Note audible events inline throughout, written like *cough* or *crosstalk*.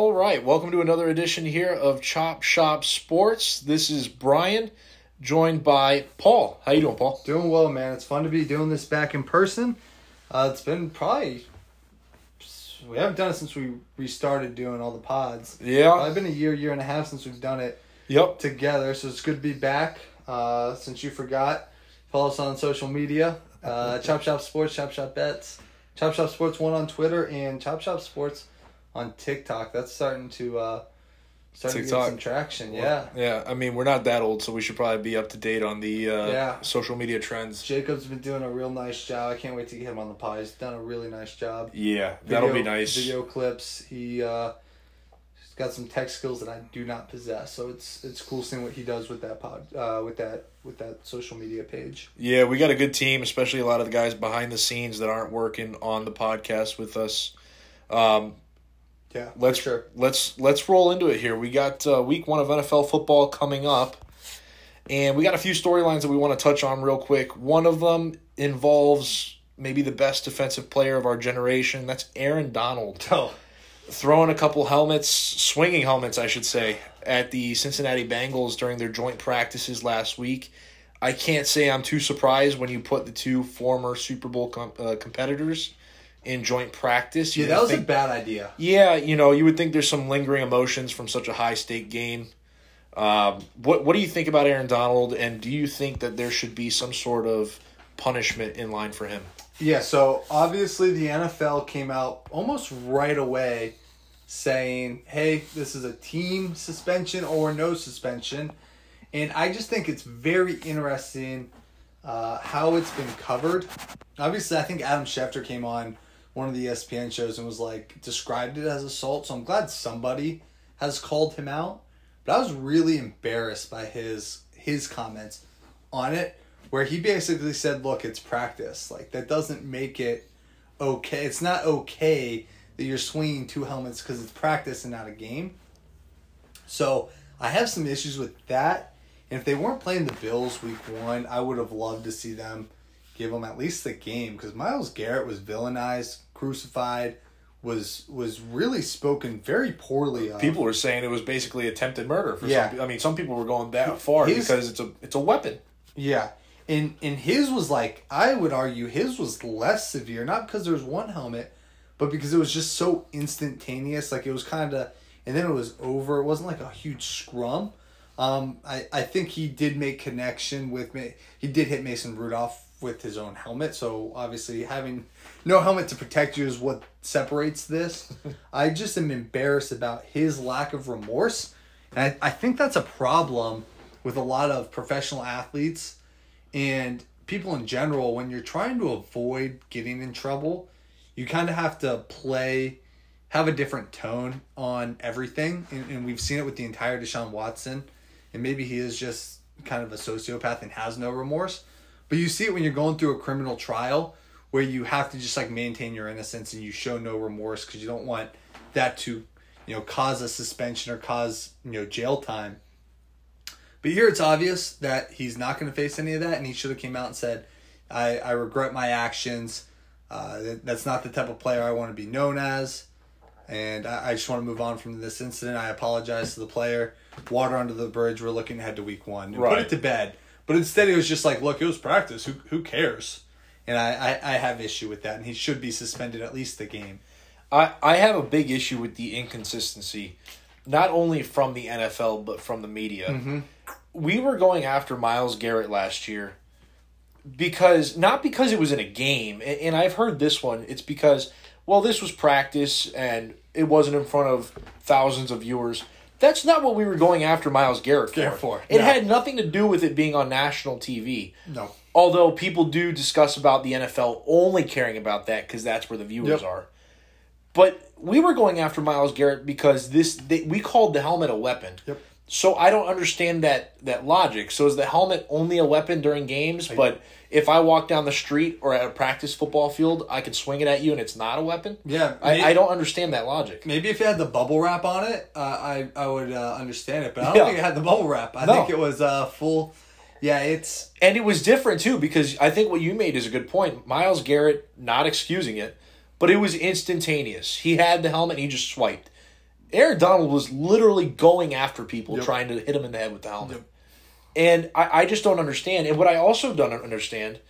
All right, welcome to another edition here of Chop Shop Sports. This is Brian, joined by Paul. How you doing, Paul? Doing well, man. It's fun to be doing this back in person. Uh, it's been probably we haven't done it since we restarted doing all the pods. Yeah. It's probably been a year, year and a half since we've done it Yep. together. So it's good to be back. Uh, since you forgot, follow us on social media. Uh, Chop Shop Sports, Chop Shop Bets, Chop Shop Sports One on Twitter, and Chop Shop Sports on TikTok. That's starting to uh, starting to get some traction. Yeah. Yeah, I mean, we're not that old, so we should probably be up to date on the uh, Yeah. social media trends. Jacob's been doing a real nice job. I can't wait to get him on the pod. He's done a really nice job. Yeah, that'll be nice. Video clips. He uh, he's got some tech skills that I do not possess. So it's it's cool seeing what he does with that pod, uh, with that with that social media page. Yeah, we got a good team, especially a lot of the guys behind the scenes that aren't working on the podcast with us. Um, Yeah, let's for sure. let's let's roll into it here. We got uh, week one of NFL football coming up, and we got a few storylines that we want to touch on real quick. One of them involves maybe the best defensive player of our generation. That's Aaron Donald *laughs* Oh, throwing a couple helmets, swinging helmets, I should say, at the Cincinnati Bengals during their joint practices last week. I can't say I'm too surprised when you put the two former Super Bowl com- uh, competitors in joint practice. You yeah, that was think- a bad idea. yeah, you know, you would think there's some lingering emotions from such a high stake game. Um, what what do you think about Aaron Donald, and do you think that there should be some sort of punishment in line for him? Yeah, so obviously the NFL came out almost right away saying, hey, this is a team suspension or no suspension. And I just think it's very interesting uh, how it's been covered. Obviously, I think Adam Schefter came on one of the ESPN shows and was like, described it as assault. So I'm glad somebody has called him out. But I was really embarrassed by his his comments on it where he basically said, "Look, it's practice. Like that doesn't make it okay. It's not okay that you're swinging two helmets because it's practice and not a game." So I have some issues with that. And if they weren't playing the Bills week one, I would have loved to see them give him at least the game because Myles Garrett was villainized, crucified, was was really spoken very poorly of. People were saying it was basically attempted murder. For Yeah. some, I mean, some people were going that far He's- because it's a it's a weapon. Yeah. And and his was like I would argue his was less severe, not because there was one helmet, but because it was just so instantaneous. Like it was kind of, and then it was over. It wasn't like a huge scrum. Um, I I think he did make connection with me. He did hit Mason Rudolph with his own helmet. So obviously having no helmet to protect you is what separates this. *laughs* I just am embarrassed about his lack of remorse, and I, I think that's a problem with a lot of professional athletes and people in general. When you're trying to avoid getting in trouble you kind of have to play have a different tone on everything. And, and we've seen it with the entire deshaun watson. And maybe he is just kind of a sociopath and has no remorse but you see it when you're going through a criminal trial where you have to just like maintain your innocence and you show no remorse because you don't want that to you know cause a suspension or cause you know jail time but here it's obvious that he's not going to face any of that, and he should have came out and said, "I I regret my actions. Uh, that, that's not the type of player I want to be known as, and I, I just want to move on from this incident. I apologize to the player. Water under the bridge. We're looking ahead to week one. And Put it to bed. But instead, it was just like, look, it was practice. Who who cares? And I, I, I have issue with that, and he should be suspended at least the game. I, I have a big issue with the inconsistency, not only from the NFL but from the media. Mm-hmm. We were going after Myles Garrett last year because not because it was in a game, and I've heard this one. It's because well, this was practice and it wasn't in front of thousands of viewers. That's not what we were going after Myles Garrett for. It no. had nothing to do with it being on national TV. No. Although people do discuss about the NFL only caring about that because that's where the viewers Yep. are. But we were going after Myles Garrett because this they, we called the helmet a weapon. Yep. So I don't understand that that logic. So is the helmet only a weapon during games? but if I walk down the street or at a practice football field, I can swing it at you and it's not a weapon. Yeah, I, I don't understand that logic. Maybe if it had the bubble wrap on it, uh, I I would uh, understand it. But I don't Yeah. think it had the bubble wrap. I No. think it was uh, full. Yeah, it's And it was different too because I think what you made is a good point. Myles Garrett, not excusing it, but it was instantaneous. He had the helmet and he just swiped. Aaron Donald was literally going after people, Yep. trying to hit him in the head with the helmet. Yep. And I, I just don't understand. And what I also don't understand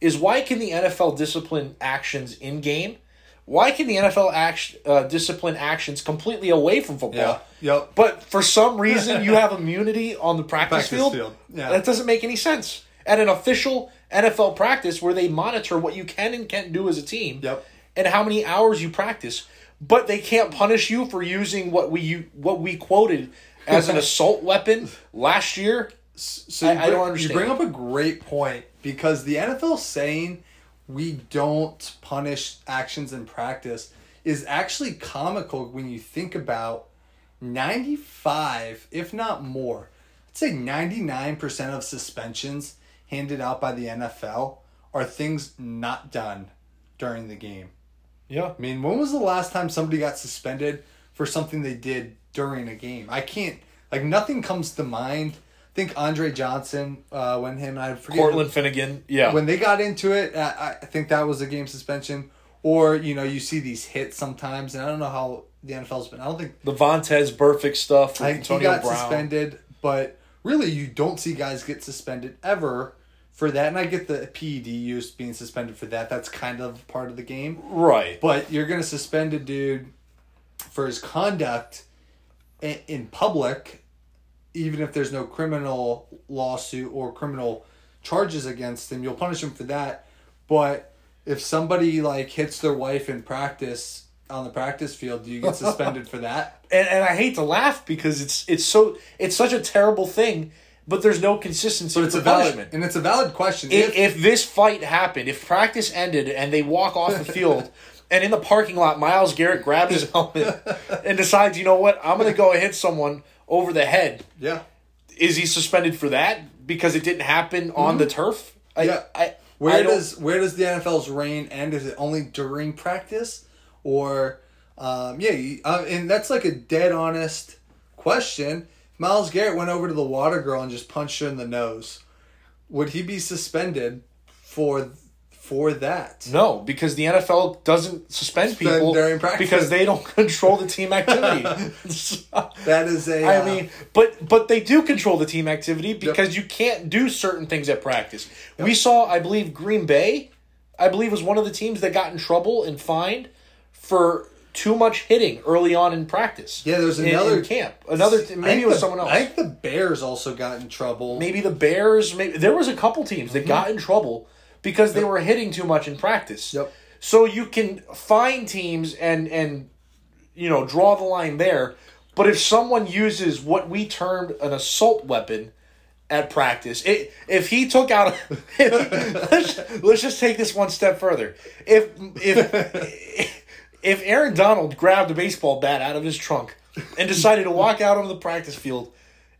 is why can the NFL discipline actions in game? Why can the NFL act, uh, discipline actions completely away from football? Yeah. Yep. But for some reason, you *laughs* have immunity on the practice, Practice field. field, yeah. That doesn't make any sense. At an official NFL practice where they monitor what you can and can't do as a team, Yep. and how many hours you practice, but they can't punish you for using what we u- what we quoted as an *laughs* assault weapon last year. So I- you I don't understand. You bring up a great point because the NFL saying we don't punish actions in practice is actually comical when you think about 95, if not more. I'd say 99% of suspensions handed out by the NFL are things not done during the game. Yeah, I mean, when was the last time somebody got suspended for something they did during a game? I can't like nothing comes to mind. I think Andre Johnson, uh, when him and I forget Cortland Finnegan. Yeah, when they got into it, I, I think that was a game suspension. Or you know, you see these hits sometimes, and I don't know how the NFL's been. I don't think the Vontaze Burfict stuff I think he got Brown. suspended, but really, you don't see guys get suspended ever for that. And I get the PED use being suspended for that. That's kind of part of the game. Right. But you're going to suspend a dude for his conduct in, in public, even if there's no criminal lawsuit or criminal charges against him. You'll punish him for that. But if somebody like hits their wife in practice on the practice field, do you get *laughs* suspended for that? and and I hate to laugh because it's it's so it's such a terrible thing, but there's no consistency But it's a valid punishment. and it's a valid question. If, if this fight happened, if practice ended and they walk off the field, *laughs* and in the parking lot, Myles Garrett grabs his helmet and decides, you know what, I'm going to go hit someone over the head. yeah. Is he suspended for that because it didn't happen on the turf? I, Mm-hmm. Yeah. I, Where I does where does the NFL's reign end? Is it only during practice, or um, yeah? You, uh, and that's like a dead honest question. Myles Garrett went over to the water girl and just punched her in the nose, would he be suspended for for that? No, because the NFL doesn't suspend people during practice. because they don't *laughs* control the team activity. *laughs* That is a. I uh, mean, but but they do control the team activity because you can't do certain things at practice. We saw, I believe, Green Bay, I believe, was one of the teams that got in trouble and fined for too much hitting early on in practice. Yeah, there's in- in another- camp. Another maybe it was the- someone else. I think the Bears also got in trouble. maybe the Bears. Maybe there was a couple teams that mm-hmm. got in trouble because they were hitting too much in practice. Yep. So you can find teams and and you know draw the line there, but if someone uses what we termed an assault weapon at practice, it, if he took out, *laughs* let's, let's just take this one step further. If if *laughs* if Aaron Donald grabbed a baseball bat out of his trunk and decided to walk out onto the practice field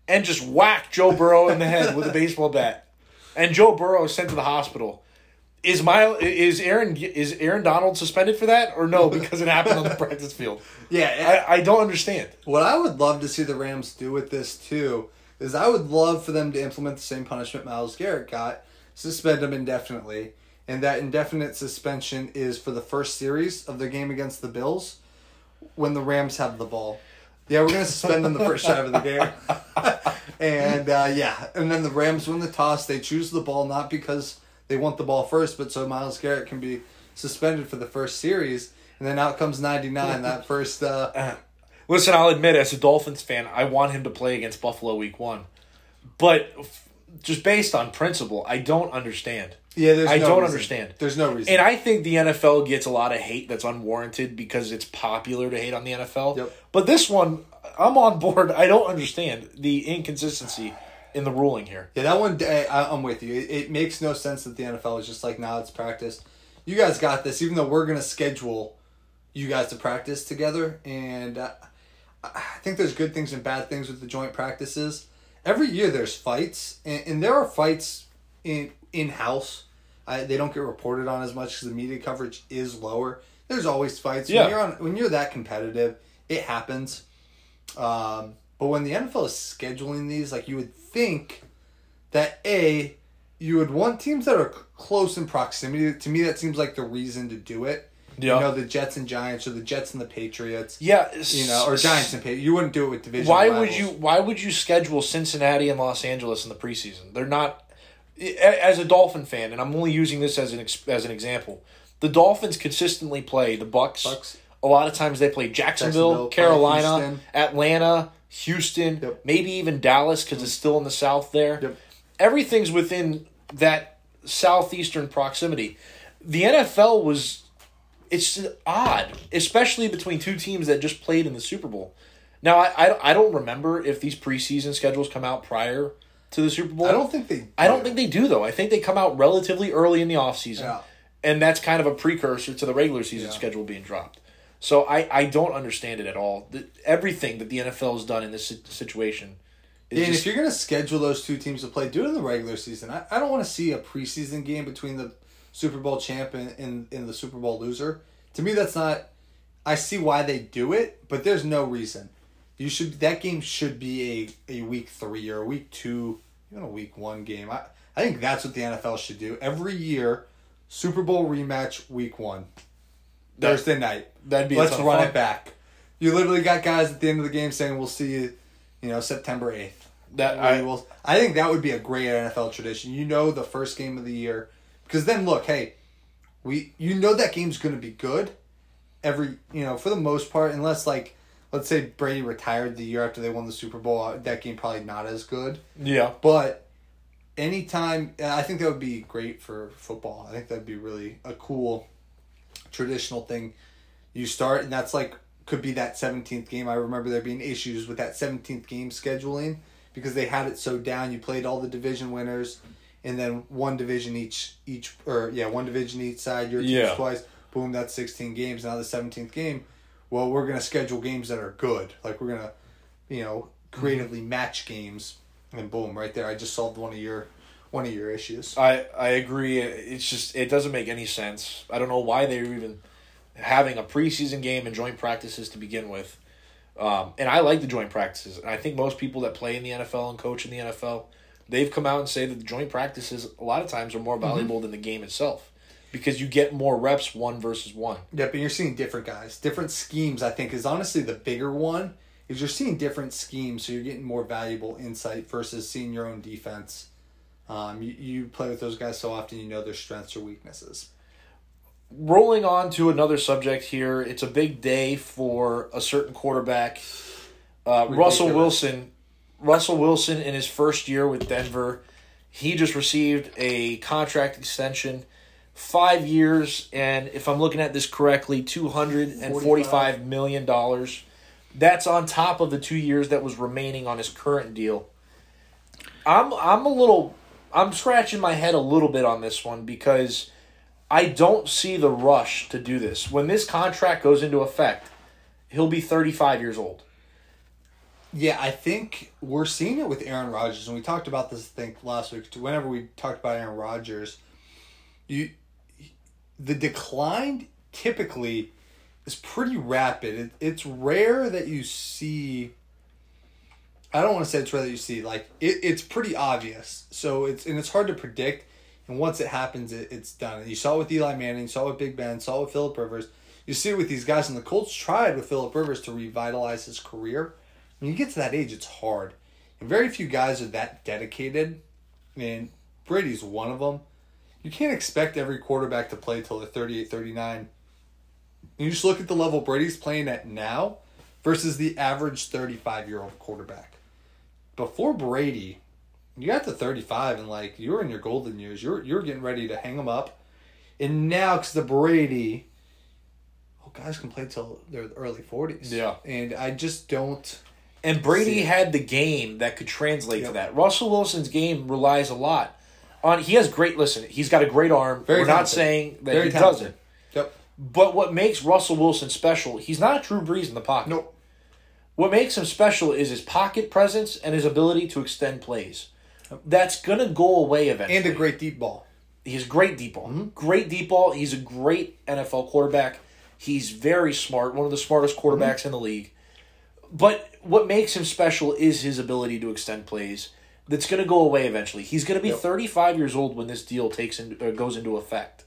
and just whack Joe Burrow in the head with a baseball bat, and Joe Burrow is sent to the hospital. Is my is Aaron is Aaron Donald suspended for that or no because it happened on the practice field? yeah, I, I don't understand. What I would love to see the Rams do with this too is I would love for them to implement the same punishment Myles Garrett got, suspend him indefinitely, and that indefinite suspension is for the first series of their game against the Bills when the Rams have the ball. Yeah, we're gonna suspend them the first drive of the game, *laughs* and uh, yeah, and then the Rams win the toss. They choose the ball not because they want the ball first, but so Myles Garrett can be suspended for the first series, and then out comes ninety nine that first. Uh, *laughs* Listen, I'll admit, as a Dolphins fan, I want him to play against Buffalo Week One, but f- just based on principle, I don't understand. Yeah, there's I no don't reason. understand. There's no reason. And I think the NFL gets a lot of hate that's unwarranted because it's popular to hate on the NFL. Yep. But this one, I'm on board. I don't understand the inconsistency in the ruling here. yeah, that one I, I'm with you. It, it makes no sense that the NFL is just like, now it's practice. You guys got this. Even though we're gonna schedule you guys to practice together, and uh, I think there's good things and bad things with the joint practices. Every year there's fights, and, and there are fights in in house. I, they don't get reported on as much because the media coverage is lower. There's always fights. Yeah. When you're on when you're that competitive, it happens. Um, but when the NFL is scheduling these, like you would think that a you would want teams that are close in proximity. To me, that seems like the reason to do it. Yeah. You know, the Jets and Giants or the Jets and the Patriots. Yeah, You know, or Giants and Patriots. You wouldn't do it with division. Why rivals. would you? Why would you schedule Cincinnati and Los Angeles in the preseason? They're not. As a Dolphin fan, and I'm only using this as an as an example, the Dolphins consistently play the Bucks. Bucks. A lot of times they play Jacksonville, Jacksonville, Carolina, Houston. Atlanta, Houston, Yep. maybe even Dallas because it's still in the South there. Yep. Everything's within that southeastern proximity. The NFL was it's odd, especially between two teams that just played in the Super Bowl. Now, I, I, I don't remember if these preseason schedules come out prior to the Super Bowl. I don't think they. I don't think they do though. I think they come out relatively early in the offseason. Yeah. And that's kind of a precursor to the regular season Yeah. schedule being dropped. So I, I don't understand it at all. The, everything that the NFL has done in this situation is And just, if you're gonna schedule those two teams to play, do it in the regular season. I, I don't want to see a preseason game between the Super Bowl champ and, and, and the Super Bowl loser. To me, that's not. I see why they do it, but there's no reason. You should that game should be a, a week three or a week two, even a week one game. I, I think that's what the NFL should do every year. Super Bowl rematch week one, That- Thursday night. that'd be Let's run fun. it back. You literally got guys at the end of the game saying, "We'll see you," you know, September eighth. that I will. I think that would be a great NFL tradition. You know, the first game of the year, because then look, hey, we you know that game's going to be good. Every you know, for the most part, unless like let's say Brady retired the year after they won the Super Bowl, uh, that game probably not as good. yeah. But anytime, I think that would be great for football. I think that'd be really a cool traditional thing. You start, and that's like could be that seventeenth game. I remember there being issues with that seventeenth game scheduling because they had it so down. You played all the division winners, and then one division each each or yeah one division each side. Your teams Yeah. twice. Boom, that's sixteen games. Now the seventeenth game. Well, we're gonna schedule games that are good. Like we're gonna, you know, creatively match games, and boom, right there. I just solved one of your one of your issues. I I agree. It's just it doesn't make any sense. I don't know why they're even having a preseason game and joint practices to begin with. Um, and I like the joint practices. And I think most people that play in the NFL and coach in the NFL, they've come out and say that the joint practices a lot of times are more valuable than the game itself because you get more reps one versus one. Yep, and you're seeing different guys, different schemes. I think is honestly the bigger one is you're seeing different schemes, so you're getting more valuable insight versus seeing your own defense. Um, you, you play with those guys so often, you know their strengths or weaknesses. Rolling on to another subject here, it's a big day for a certain quarterback, uh, Russell Wilson. Russell Wilson in his first year with Denver, he just received a contract extension, five years, and if I'm looking at this correctly, two hundred and forty-five million dollars. That's on top of the two years that was remaining on his current deal. I'm I'm a little I'm scratching my head a little bit on this one because I don't see the rush to do this. When this contract goes into effect, he'll be 35 years old. Yeah, I think we're seeing it with Aaron Rodgers, and we talked about this. I think last week. Whenever we talked about Aaron Rodgers, you the decline typically is pretty rapid. It, it's rare that you see. I don't want to say it's rare that you see like it, it's pretty obvious. So it's and it's hard to predict. And once it happens, it, it's done. And you saw it with Eli Manning, you saw it with Big Ben, saw it with Philip Rivers. You see it with these guys, and the Colts tried with Philip Rivers to revitalize his career. When you get to that age, it's hard. And very few guys are that dedicated. And Brady's one of them. You can't expect every quarterback to play till they're 38, 39. You just look at the level Brady's playing at now versus the average 35 year old quarterback. Before Brady, you got to 35 and like you're in your golden years. You're you're getting ready to hang them up. And now because the Brady, oh guys can play till their early 40s. Yeah. And I just don't And Brady See. had the game that could translate to that. Russell Wilson's game relies a lot on he has great listen, he's got a great arm. Very We're not saying that Very he talented. doesn't. Yep. But what makes Russell Wilson special, he's not a Drew Brees in the pocket. Nope. What makes him special is his pocket presence and his ability to extend plays. That's gonna go away eventually. And a great deep ball. He's great deep ball. Mm-hmm. Great deep ball. He's a great NFL quarterback. He's very smart, one of the smartest quarterbacks mm-hmm. in the league. But what makes him special is his ability to extend plays. That's going to go away eventually. He's going to be 35 years old when this deal takes in, uh, goes into effect.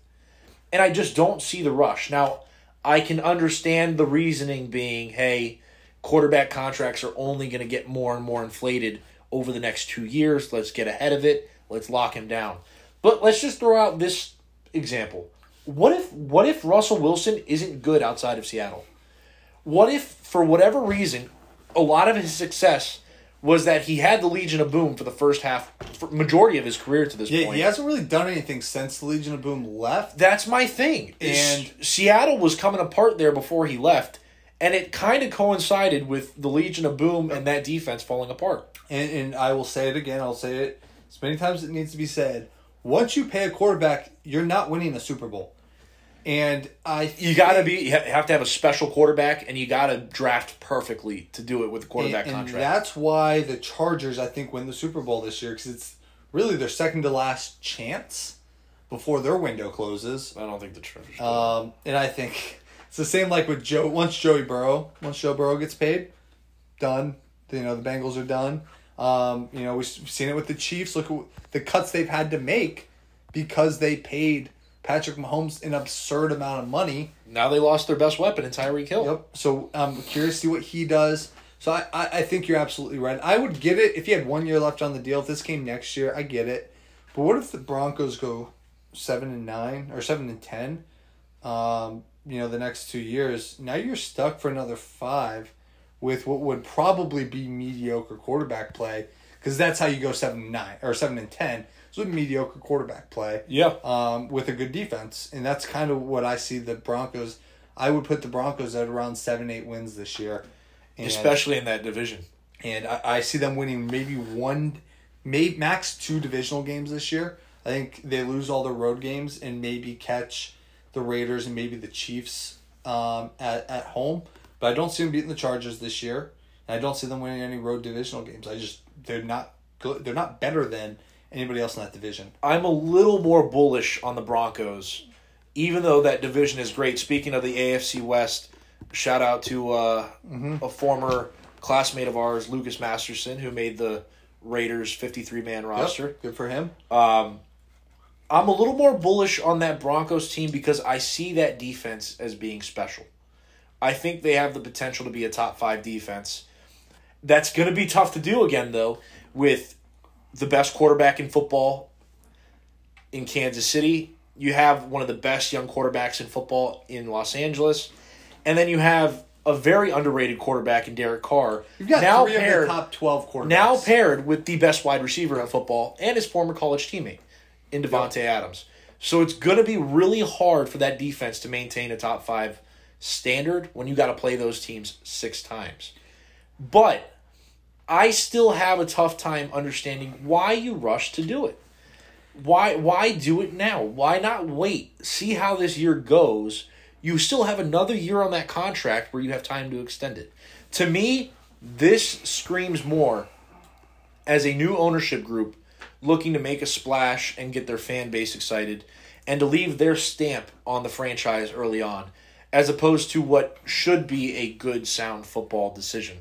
And I just don't see the rush. Now, I can understand the reasoning being, hey, quarterback contracts are only going to get more and more inflated over the next two years. Let's get ahead of it. Let's lock him down. But let's just throw out this example. What if what if Russell Wilson isn't good outside of Seattle? What if for whatever reason, a lot of his success was that he had the Legion of Boom for the first half, majority of his career to this Yeah, point. he hasn't really done anything since the Legion of Boom left. That's my thing. And- And Seattle was coming apart there before he left, and it kind of coincided with the Legion of Boom and that defense falling apart. And, and I will say it again. I'll say it as many times as it needs to be said. Once you pay a quarterback, you're not winning a Super Bowl. And I You got to be you have to have a special quarterback, and you got to draft perfectly to do it with the quarterback and, and contract. that's why the Chargers, I think, win the Super Bowl this year because it's really their second to last chance before their window closes. I don't think the Chargers. Um, and I think *laughs* it's the same like with Joe. Once Joey Burrow, once Joe Burrow gets paid, done. You know the Bengals are done. Um, you know we've seen it with the Chiefs. Look at the cuts they've had to make because they paid Patrick Mahomes an absurd amount of money. now they lost their best weapon in Tyreek Hill. Yep. So I'm curious to see what he does. So I, I, I think you're absolutely right. I would get it if he had one year left on the deal. If this came next year, I get it. But what if the Broncos go seven and nine or seven and ten? Um, you know, the next two years. Now you're stuck for another five with what would probably be mediocre quarterback play because that's how you go seven and nine or seven and ten. So with mediocre quarterback play Yeah. um, with a good defense, and that's kind of what I see the Broncos. I would put the Broncos at around seven, eight wins this year, and, Especially in that division. and I, I see them winning maybe one, maybe max two divisional games this year. I think they lose all their road games and maybe catch the Raiders and maybe the Chiefs um, at at home. But I don't see them beating the Chargers this year, and I don't see them winning any road divisional games. I just they're not good. They're not better than anybody else in that division. I'm a little more bullish on the Broncos, even though that division is great. Speaking of the AFC West, shout out to uh, a former classmate of ours, Lucas Masterson, who made the Raiders 53 man roster. Yep, good for him. I'm a little more bullish on that Broncos team because I see that defense as being special. I think they have the potential to be a top five defense. That's going to be tough to do again, though, with the best quarterback in football in Kansas City. You have one of the best young quarterbacks in football in Los Angeles. And then you have a very underrated quarterback in Derek Carr. You've got now three paired, of the top twelve quarterbacks. now paired with the best wide receiver in football and his former college teammate in Davante Adams. So it's going to be really hard for that defense to maintain a top five standard when you got to play those teams six times. But I still have a tough time understanding why you rush to do it. Why why do it now? Why not wait? See how this year goes. You still have another year on that contract where you have time to extend it. To me, this screams more as a new ownership group looking to make a splash and get their fan base excited and to leave their stamp on the franchise early on as opposed to what should be a good sound football decision.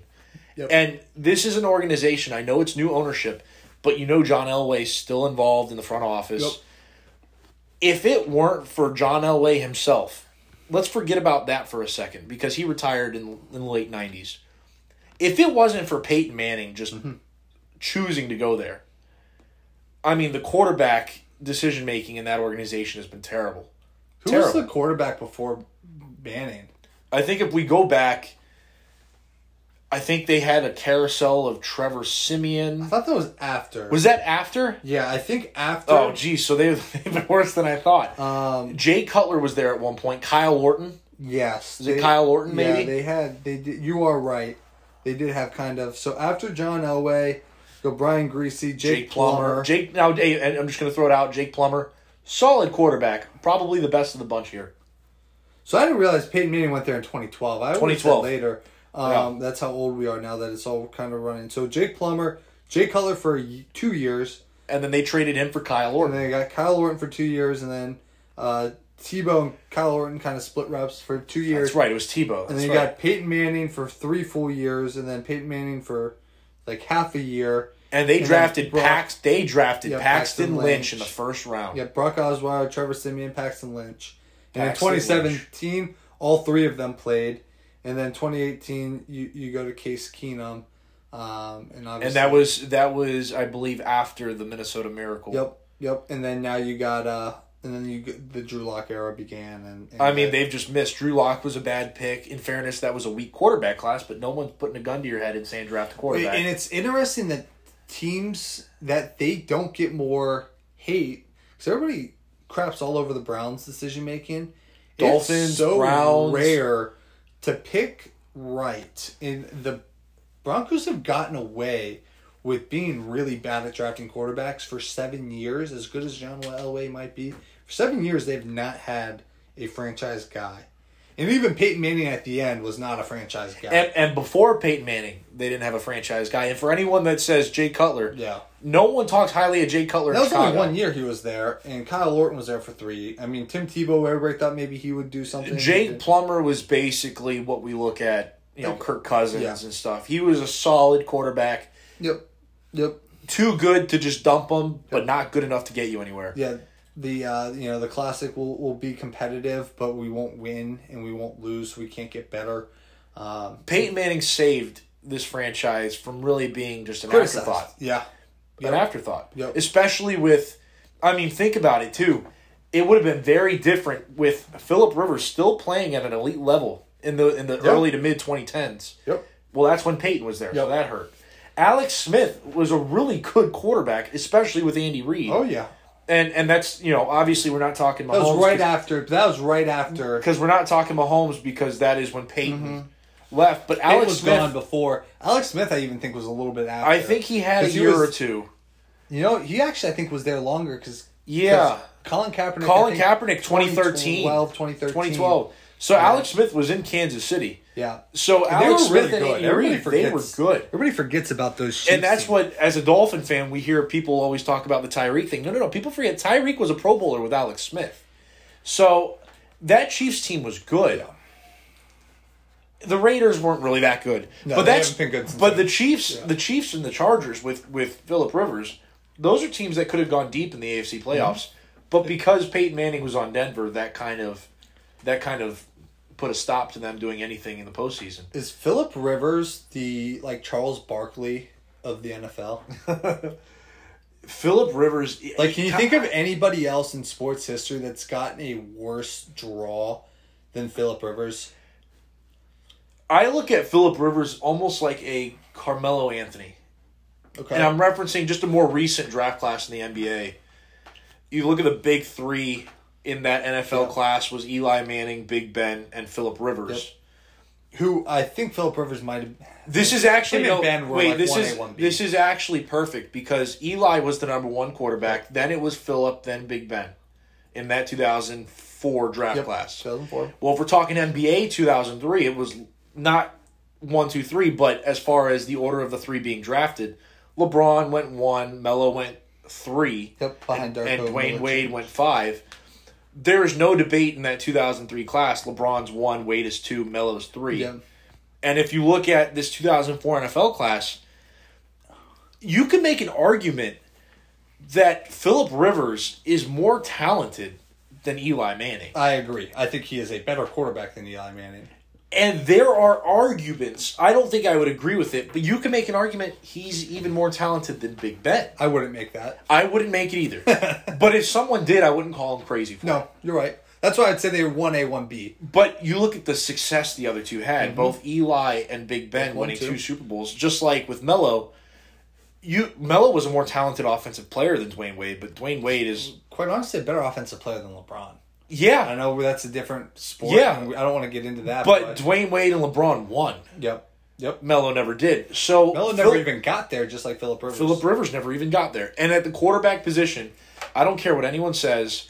Yep. And this is an organization, I know it's new ownership, but you know John Elway's still involved in the front office. Yep. If it weren't for John Elway himself, let's forget about that for a second because he retired in, in the late 90s. If it wasn't for Peyton Manning just Mm-hmm. choosing to go there, I mean, the quarterback decision making in that organization has been terrible. Who was Terrible. the quarterback before Manning? I think if we go back, I think they had a carousel of Trevor Siemian. I thought that was after. Was that after? yeah, I think after. Oh, geez, so they, *laughs* they've been worse than I thought. Um. Jay Cutler was there at one point. Kyle Orton. Yes. Is it Kyle Orton, Yeah, they had. They did. You are right. They did have kind of. So after John Elway, go Brian Griese, Jake, Jake Plummer. Plummer. Jake now I'm just gonna throw it out. Jake Plummer, solid quarterback, probably the best of the bunch here. So I didn't realize Peyton Manning went there in 2012. I 2012. 2012 later. Um, That's how old we are now that it's all kind of running. So Jake Plummer, Jay Cutler for two years, And then they traded him for Kyle and Orton. then they got Kyle Orton for two years, and then uh, Tebow and Kyle Orton kind of split reps for two years. That's right. It was Tebow. And That's then you right. got Peyton Manning for three full years, and then Peyton Manning for like half a year. and they and drafted Brock- Pax. They drafted Yeah, Paxton, Paxton Lynch. Lynch. in the first round. Yeah, Brock Osweiler, Trevor Siemian, Paxton Lynch. And in Paxton 2017, all three of them played, and then 2018 you you go to Case Keenum, um, and obviously And that was that was I believe after the Minnesota Miracle. yep yep, and then now you got uh, and then you the Drew Lock era began, and, and I mean, they've just missed. Drew Lock was a bad pick. In fairness, that was a weak quarterback class, but no one's putting a gun to your head and saying draft a quarterback. And it's interesting that teams that they don't get more hate because everybody craps all over the Browns' decision making. Dolphins, so Browns. rare to pick right, and the Broncos have gotten away with being really bad at drafting quarterbacks for seven years. As good as John Elway might be, for seven years they've not had a franchise guy, and even Peyton Manning at the end was not a franchise guy. and, and before Peyton Manning, they didn't have a franchise guy. And for anyone that says Jay Cutler, yeah. no one talks highly of Jay Cutler. That was only one year he was there, and Kyle Orton was there for three. I mean, Tim Tebow, everybody thought maybe he would do something. Jake Plummer was basically what we look at, you know, Kirk Cousins Yeah. and stuff. He was a solid quarterback, Yep. Yep. too good to just dump him, but not good enough to get you anywhere. Yeah. The uh, you know the classic will will be competitive, but we won't win and we won't lose. We can't get better. Um, Peyton Manning saved this franchise from really being just an criticized. afterthought. Yeah. An afterthought. Yep. Especially with, I mean, think about it too. It would have been very different with Philip Rivers still playing at an elite level in the in the early to mid 2010s. Yep. Well, that's when Peyton was there, so that hurt. Alex Smith was a really good quarterback, especially with Andy Reid. Oh yeah. And and that's you know obviously we're not talking Mahomes That was right after. That was right after. because we're not talking Mahomes because that is when Peyton mm-hmm. left. But Alex was Smith, gone before. Alex Smith, I even think was a little bit after. I think he had a year was- or two. You know, he actually I think was there longer because Yeah. Colin Kaepernick. Colin Kaepernick, 2013. 2012, 2013. 2012. So Alex Smith was in Kansas City. Yeah. So They Alex were Smith really and good. Andy Everybody Reid, they were forgets. good. Everybody forgets about those. Chiefs And that's teams. what, as a Dolphin fan, we hear people always talk about the Tyreek thing. No, no, no. People forget Tyreek was a Pro Bowler with Alex Smith. So that Chiefs team was good. The Raiders weren't really that good, No, but they that's been good but the Chiefs, the Chiefs and the Chargers with with Philip Rivers, those are teams that could have gone deep in the AFC playoffs. Mm-hmm. But because Peyton Manning was on Denver, that kind of that kind of put a stop to them doing anything in the postseason. Is Philip Rivers the like Charles Barkley of the NFL? *laughs* Philip Rivers, Like, can you think of anybody else in sports history that's gotten a worse draw than Philip Rivers? I look at Philip Rivers almost like a Carmelo Anthony. Okay. And I'm referencing just a more recent draft class in the NBA. You look at the big three in that NFL Yeah. class was Eli Manning, Big Ben, and Philip Rivers. Who I think Philip Rivers might have. This is actually no, Ben wait. like this 1A, is 1B. this is actually perfect because Eli was the number one quarterback. Then it was Philip, then Big Ben, in that 2004 draft Yep. class. 2004. Well, if we're talking NBA 2003, it was not one, two, three, but as far as the order of the three being drafted, LeBron went one, Melo went three, Yep, behind and, and Dwyane Wade went five. There is no debate in that 2003 class. LeBron's one, Wade is two, Melo's three. Yeah. And if you look at this 2004 NFL class, you can make an argument that Philip Rivers is more talented than Eli Manning. I agree. I think he is a better quarterback than Eli Manning. And there are arguments. I don't think I would agree with it, but you can make an argument he's even more talented than Big Ben. I wouldn't make that. I wouldn't make it either. *laughs* but if someone did, I wouldn't call him crazy for it. No, you're right. That's why I'd say they were one A, one B. But you look at the success the other two had, both Eli and Big Ben Mm-hmm. Winning two. two Super Bowls, just like with Melo. You Melo was a more talented offensive player than Dwyane Wade, but Dwyane Wade is Quite honestly, a better offensive player than LeBron. I know that's a different sport. Yeah. I don't want to get into that. But Dwyane Wade and LeBron won. yep, yep. Melo never did. So Melo never Phil- even got there, just like Philip Rivers. Philip Rivers never even got there. And at the quarterback position, I don't care what anyone says,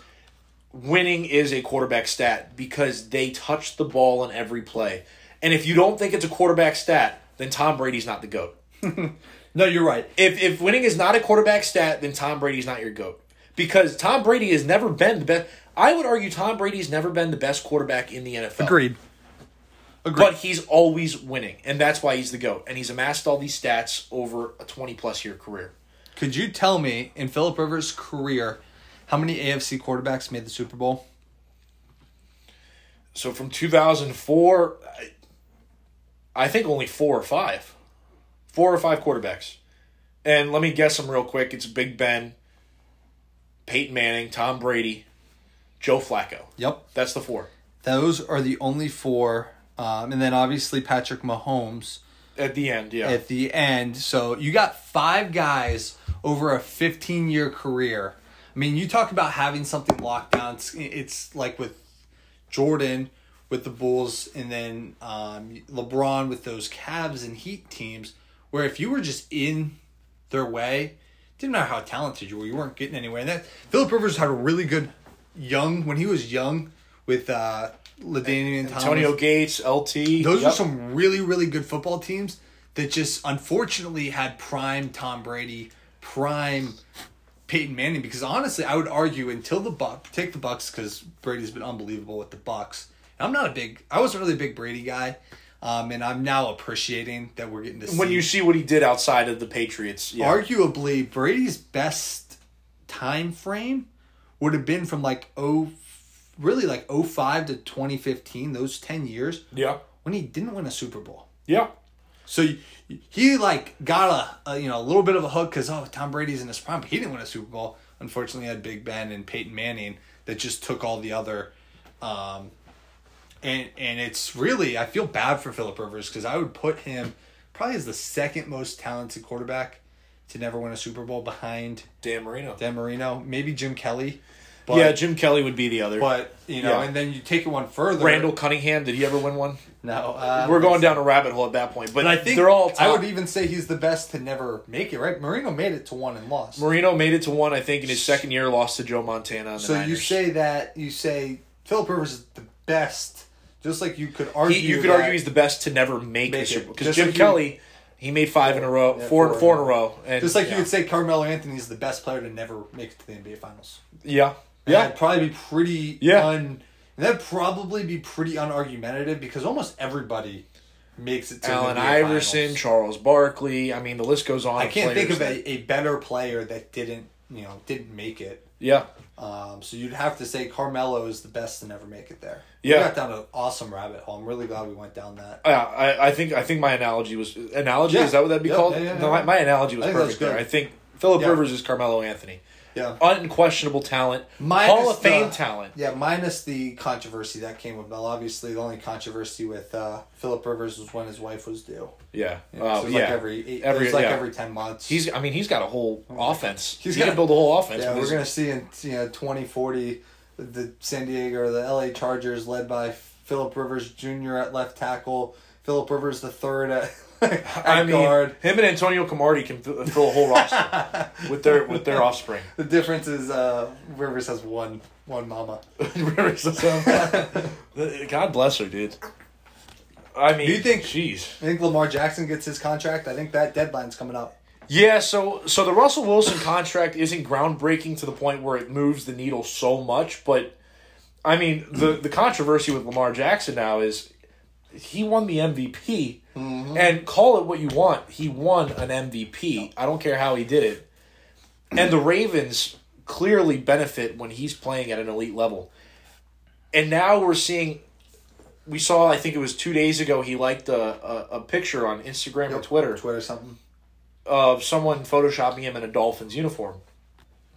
winning is a quarterback stat because they touch the ball in every play. And if you don't think it's a quarterback stat, then Tom Brady's not the GOAT. *laughs* No, you're right. If if winning is not a quarterback stat, then Tom Brady's not your GOAT. Because Tom Brady has never been the best. I would argue Tom Brady's never been the best quarterback in the NFL. Agreed. Agreed. But he's always winning, and that's why he's the GOAT. And he's amassed all these stats over a 20 plus year career. Could you tell me in Philip Rivers' career how many AFC quarterbacks made the Super Bowl? So from 2004, I, I think only four or five. Four or five quarterbacks. And let me guess them real quick. It's Big Ben, Peyton Manning, Tom Brady, Joe Flacco. Yep. That's the four. Those are the only four. Um, and then obviously Patrick Mahomes At the end, yeah. at the end. So you got five guys over a 15 year career. I mean, you talk about having something locked down. It's, it's like with Jordan with the Bulls and then um, LeBron with those Cavs and Heat teams, where if you were just in their way, didn't matter how talented you were, you weren't getting anywhere. And that Philip Rivers had a really good young when he was young with uh, LaDainian Thomas. Antonio Gates, LT. Those Yep. are some really, really good football teams that just unfortunately had prime Tom Brady, prime Peyton Manning. Because honestly, I would argue until the Buck take the Bucks because Brady's been unbelievable with the Bucks. And I'm not a big, I wasn't really a big Brady guy, um, and I'm now appreciating that we're getting to see. When you see what he did outside of the Patriots, yeah. arguably Brady's best time frame would have been from like oh, really like 05 to 2015, those 10 years yeah. when he didn't win a Super Bowl. Yeah. So he like got a, a you know a little bit of a hook because oh Tom Brady's in his prime, but he didn't win a Super Bowl. Unfortunately, he had Big Ben and Peyton Manning that just took all the other, um, and and it's really I feel bad for Philip Rivers because I would put him probably as the second most talented quarterback to never win a Super Bowl behind Dan Marino. Dan Marino, maybe Jim Kelly, but yeah, Jim Kelly would be the other. but you know, Yeah. and then you take it one further. Randall Cunningham, did he ever win one? no, uh, We're going down a rabbit hole at that point. But I think they're all I would even say he's the best to never make it. Right? Marino made it to one and lost. Marino made it to one, I think, in his second year, lost to Joe Montana. On the so you say that you say Philip Rivers is the best, just like you could argue. he, you could argue he's the best to never make, Make it. Super Because Jim like you- Kelly, he made five in a row, Yeah, four, four four in in a a row. And, just like yeah. you would say Carmelo Anthony is the best player to never make it to the NBA Finals. Yeah. And Yeah. that'd probably be pretty Yeah. un. And that'd probably be pretty unargumentative because almost everybody makes it to Allen the NBA Iverson, Finals. Charles Barkley. I mean, the list goes on. I can't think of players a, a better player that didn't you know didn't make it. Yeah. Um, so you'd have to say Carmelo is the best to never make it there. Yeah. we got down an awesome rabbit hole. I'm really glad we went down that. Yeah, I, I think I think my analogy was analogy. Yeah. Is that what that'd be Yeah, called? yeah, No, my, my analogy was I think that's perfect there. I think Philip. Rivers is Carmelo Anthony, Yeah, unquestionable talent, Minus Hall of Fame the- talent. yeah. Minus the controversy that came with Mel. Obviously, the only controversy with uh, Philip Rivers was when his wife was due. Yeah, Oh, so it was yeah. like every eight, Every- like yeah. every ten months. He's. I mean, he's got a whole offense. He's he got- can build a whole offense. yeah. We're gonna see in you know twenty forty the San Diego or the L.A. Chargers led by Philip Rivers Jr. at left tackle, Philip Rivers the third at I mean, guard. him and Antonio Cromartie can fill, fill a whole roster with their with their offspring. *laughs* The difference is uh, Rivers has one one mama. *laughs* God bless her, dude. I mean, Do you think- Jeez. I think Lamar Jackson gets his contract. I think that deadline's coming up. Yeah, so so the Russell Wilson contract isn't groundbreaking to the point where it moves the needle so much, but I mean the the controversy with Lamar Jackson now is he won the MVP, mm-hmm. and call it what you want, he won an MVP. I don't care how he did it, and the Ravens clearly benefit when he's playing at an elite level, and now we're seeing. We saw, I think it was two days ago, he liked a, a, a picture on Instagram or Twitter Twitter something. of someone photoshopping him in a Dolphins uniform.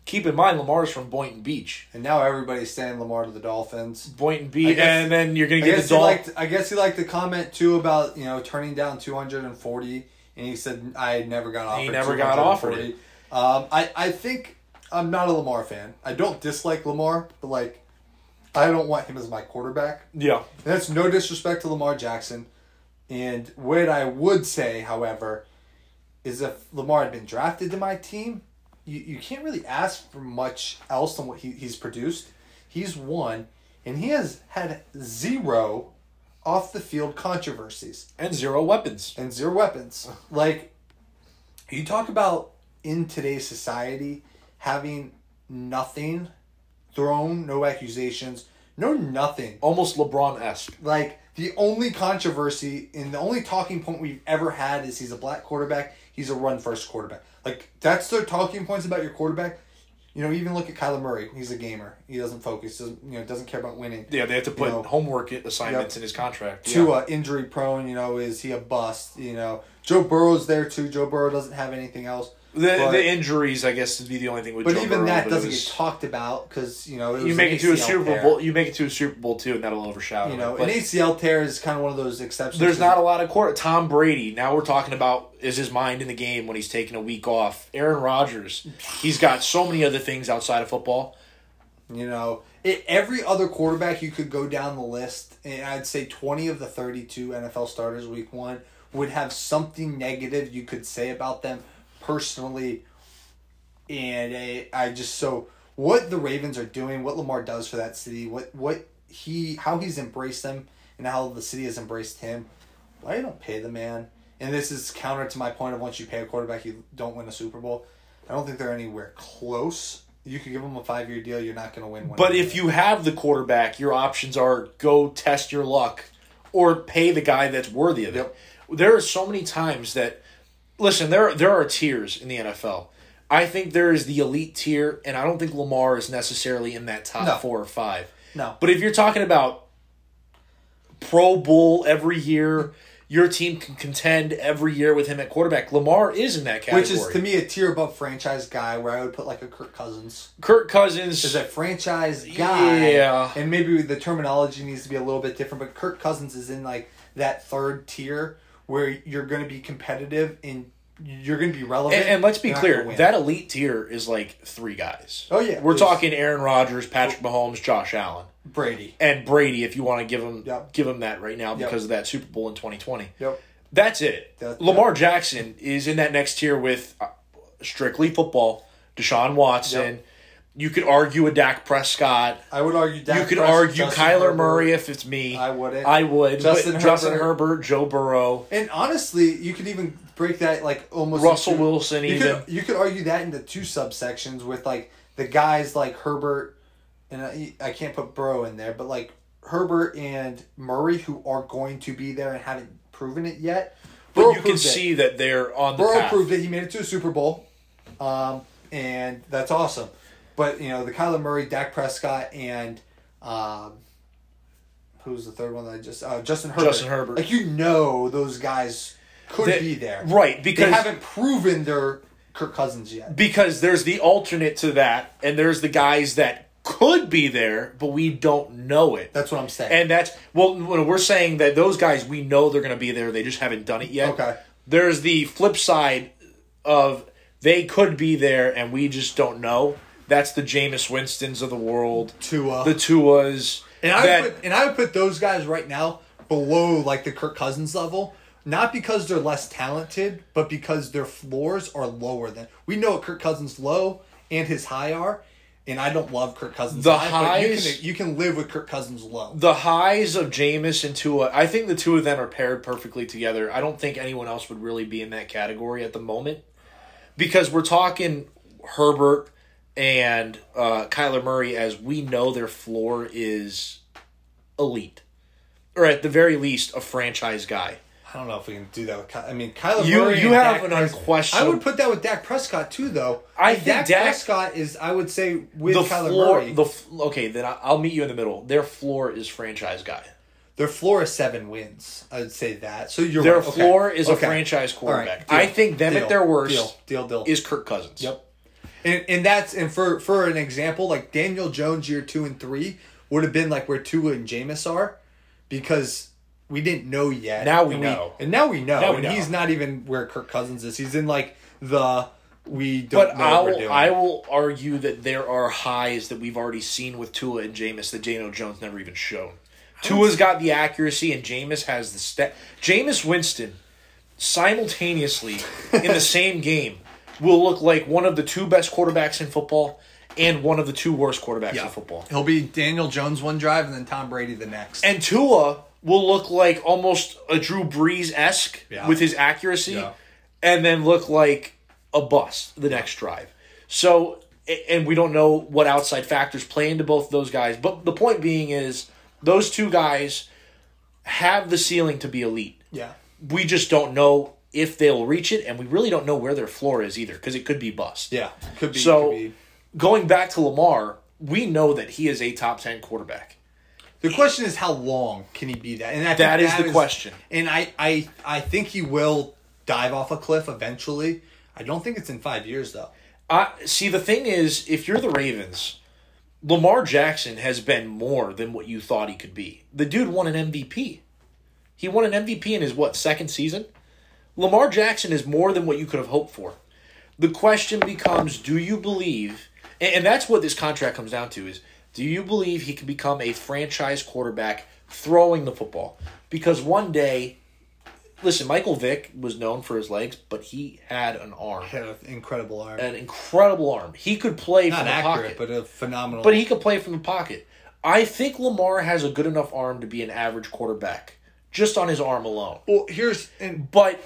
Keep in mind, Lamar's from Boynton Beach. And now everybody's saying Lamar to the Dolphins. Boynton Beach, guess- and then you're gonna I get the Dolphins. I guess he liked the comment too about you know turning down two hundred and forty, and he said I never got offered. He never got offered 240." Um, I I think I'm not a Lamar fan. I don't dislike Lamar, but like, I don't want him as my quarterback. Yeah, And that's no disrespect to Lamar Jackson. And what I would say, however, is if Lamar had been drafted to my team, you, you can't really ask for much else than what he, he's produced. He's won, and he has had zero off the field controversies and zero weapons. and zero weapons. *laughs* Like, you talk about in today's society having nothing thrown, no accusations, no nothing Almost LeBron esque. like the only controversy and the only talking point we've ever had is he's a black quarterback. He's a run first quarterback. Like that's their talking points about your quarterback. You know, even look at Kyler Murray. He's a gamer. He doesn't focus. Doesn't you know? Doesn't care about winning. Yeah, they have to put know, homework assignments in his contract. Yeah. Tua injury prone. You know, is he a bust? You know, Joe Burrow's there too. Joe Burrow doesn't have anything else. The, But- the injuries, I guess, would be the only thing with But Joe even Burrow, that doesn't was- get talked about because you know it was You make it to a ACL Super tear. Bowl. You make it to a Super Bowl too, and that'll overshadow. You know, it. An ACL tear is kind of one of those exceptions. there's not a lot of court. Tom Brady. Now we're talking about is his mind in the game when he's taking a week off. Aaron Rodgers. He's got so many other things outside of football. You know, it, every other quarterback you could go down the list, and I'd say 20 of the 32 NFL starters week one would have something negative you could say about them personally. And I, I just, so what the Ravens are doing, what Lamar does for that city, what, what he, how he's embraced them, and how the city has embraced him, why you don't pay the man? And this is counter to my point of once you pay a quarterback, you don't win a Super Bowl. I don't think they're anywhere close. You could give them a five year deal, you're not going to win one. But if you have the quarterback, your options are go test your luck or pay the guy that's worthy of it. Yep. There are so many times that listen, there there are tiers in the NFL. I think there is the elite tier, and I don't think Lamar is necessarily in that top No. four or five. No. But if you're talking about Pro Bowl every year, your team can contend every year with him at quarterback. Lamar is in that category. Which is to me a tier above franchise guy, where I would put like a Kirk Cousins. Kirk Cousins Is a franchise guy, Yeah. and maybe the terminology needs to be a little bit different. But Kirk Cousins is in like that third tier where you're going to be competitive and you're going to be relevant. And, and let's be clear, that elite tier is like three guys. Oh, yeah. we're talking Aaron Rodgers, Patrick Mahomes, Josh Allen, Brady. and Brady. If you want to give him Yep. give him that right now Yep. because of that Super Bowl in 2020, Yep. that's it. That- Lamar Jackson is in that next tier with uh, strictly football. Deshaun Watson. Yep. You could argue a Dak Prescott. I would argue. Dak Prescott. you could Prescott, argue Justin Kyler Herbert. Murray if it's me. I wouldn't. I would. Justin but Justin Herbert. Herbert, Joe Burrow, And honestly, you could even break that like almost Russell into- Wilson. You Even could you could argue that into two subsections with like the guys like Herbert and I, I can't put Burrow in there, but like Herbert and Murray who are going to be there and haven't proven it yet. but Burrow you can it. see that they're on the Burrow path. proved it. He made it to a Super Bowl, um, and that's awesome. But you know the Kyler Murray, Dak Prescott, and um, who's the third one that I just uh, Justin Herbert. Justin Herbert. Like you know those guys could They- be there, right? Because they haven't proven they're Kirk Cousins yet. because there's the alternate to that, and there's the guys that could be there, but we don't know it. That's what I'm saying. And that's well, when we're saying that those guys we know they're going to be there, they just haven't done it yet. Okay. There's the flip side of they could be there and we just don't know. That's the Jameis Winstons of the world, Tua. the Tuas. And I that- would put, and I would put those guys right now below like the Kirk Cousins level, not because they're less talented, but because their floors are lower than we know what Kirk Cousins low and his high are. And I don't love Kirk Cousins. The high, but you highs- can you can live with Kirk Cousins low. the highs of Jameis and Tua, I think the two of them are paired perfectly together. I don't think anyone else would really be in that category at the moment because we're talking Herbert and uh, Kyler Murray as we know their floor is elite, or at the very least a franchise guy. I don't know if we can do that with. Ky- I mean, Kyler You- Murray. you have Dak an unquestionable- I would put that with Dak Prescott too, though. I think Dak, Dak- Prescott is. I would say with The Kyler floor, Murray, the okay, then I'll meet you in the middle. Their floor is franchise guy. their floor is seven wins. I would say that. So you're Their right. Okay. floor is Okay. a franchise right. quarterback. Deal. I think them Deal. at their worst Deal. Deal. Deal. is Kirk Cousins. Yep. And and that's and for for an example, like Daniel Jones year two and three would have been like where Tua and Jameis are, because we didn't know yet. Now we and know. and now we know. Now we and know. he's not even where Kirk Cousins is. He's in like the we don't But know I what we're will, doing. I will argue that there are highs that we've already seen with Tua and Jameis that Daniel Jones never even shown. Tua's got the accuracy and Jameis has the step. Jameis Winston simultaneously in the *laughs* same game will look like one of the two best quarterbacks in football and one of the two worst quarterbacks in football. He'll be Daniel Jones one drive and then Tom Brady the next. And Tua will look like almost a Drew Brees esque Yeah. with his accuracy, Yeah. and then look like a bust the next drive. So, and we don't know what outside factors play into both of those guys. But the point being is, those two guys have the ceiling to be elite. yeah. We just don't know if they'll reach it, and we really don't know where their floor is either, because it could be bust. Yeah. Could be So- could be. going back to Lamar, we know that he is a top 10 quarterback. The question is how long can he be that? And think That is the question. And I, I, I think he will dive off a cliff eventually. I don't think it's in five years though. I see the thing is if you're the Ravens, Lamar Jackson has been more than what you thought he could be. The dude won an MVP. He won an MVP in his what, second season? Lamar Jackson is more than what you could have hoped for. The question becomes do you believe and, that's what this contract comes down to is do you believe he can become a franchise quarterback throwing the football? Because one day listen, Michael Vick was known for his legs, but he had an arm. Had an incredible arm. An incredible arm. He could play Not from the accurate, pocket. but a phenomenal. But he could play from the pocket. I think Lamar has a good enough arm to be an average quarterback, just on his arm alone. well, here's and But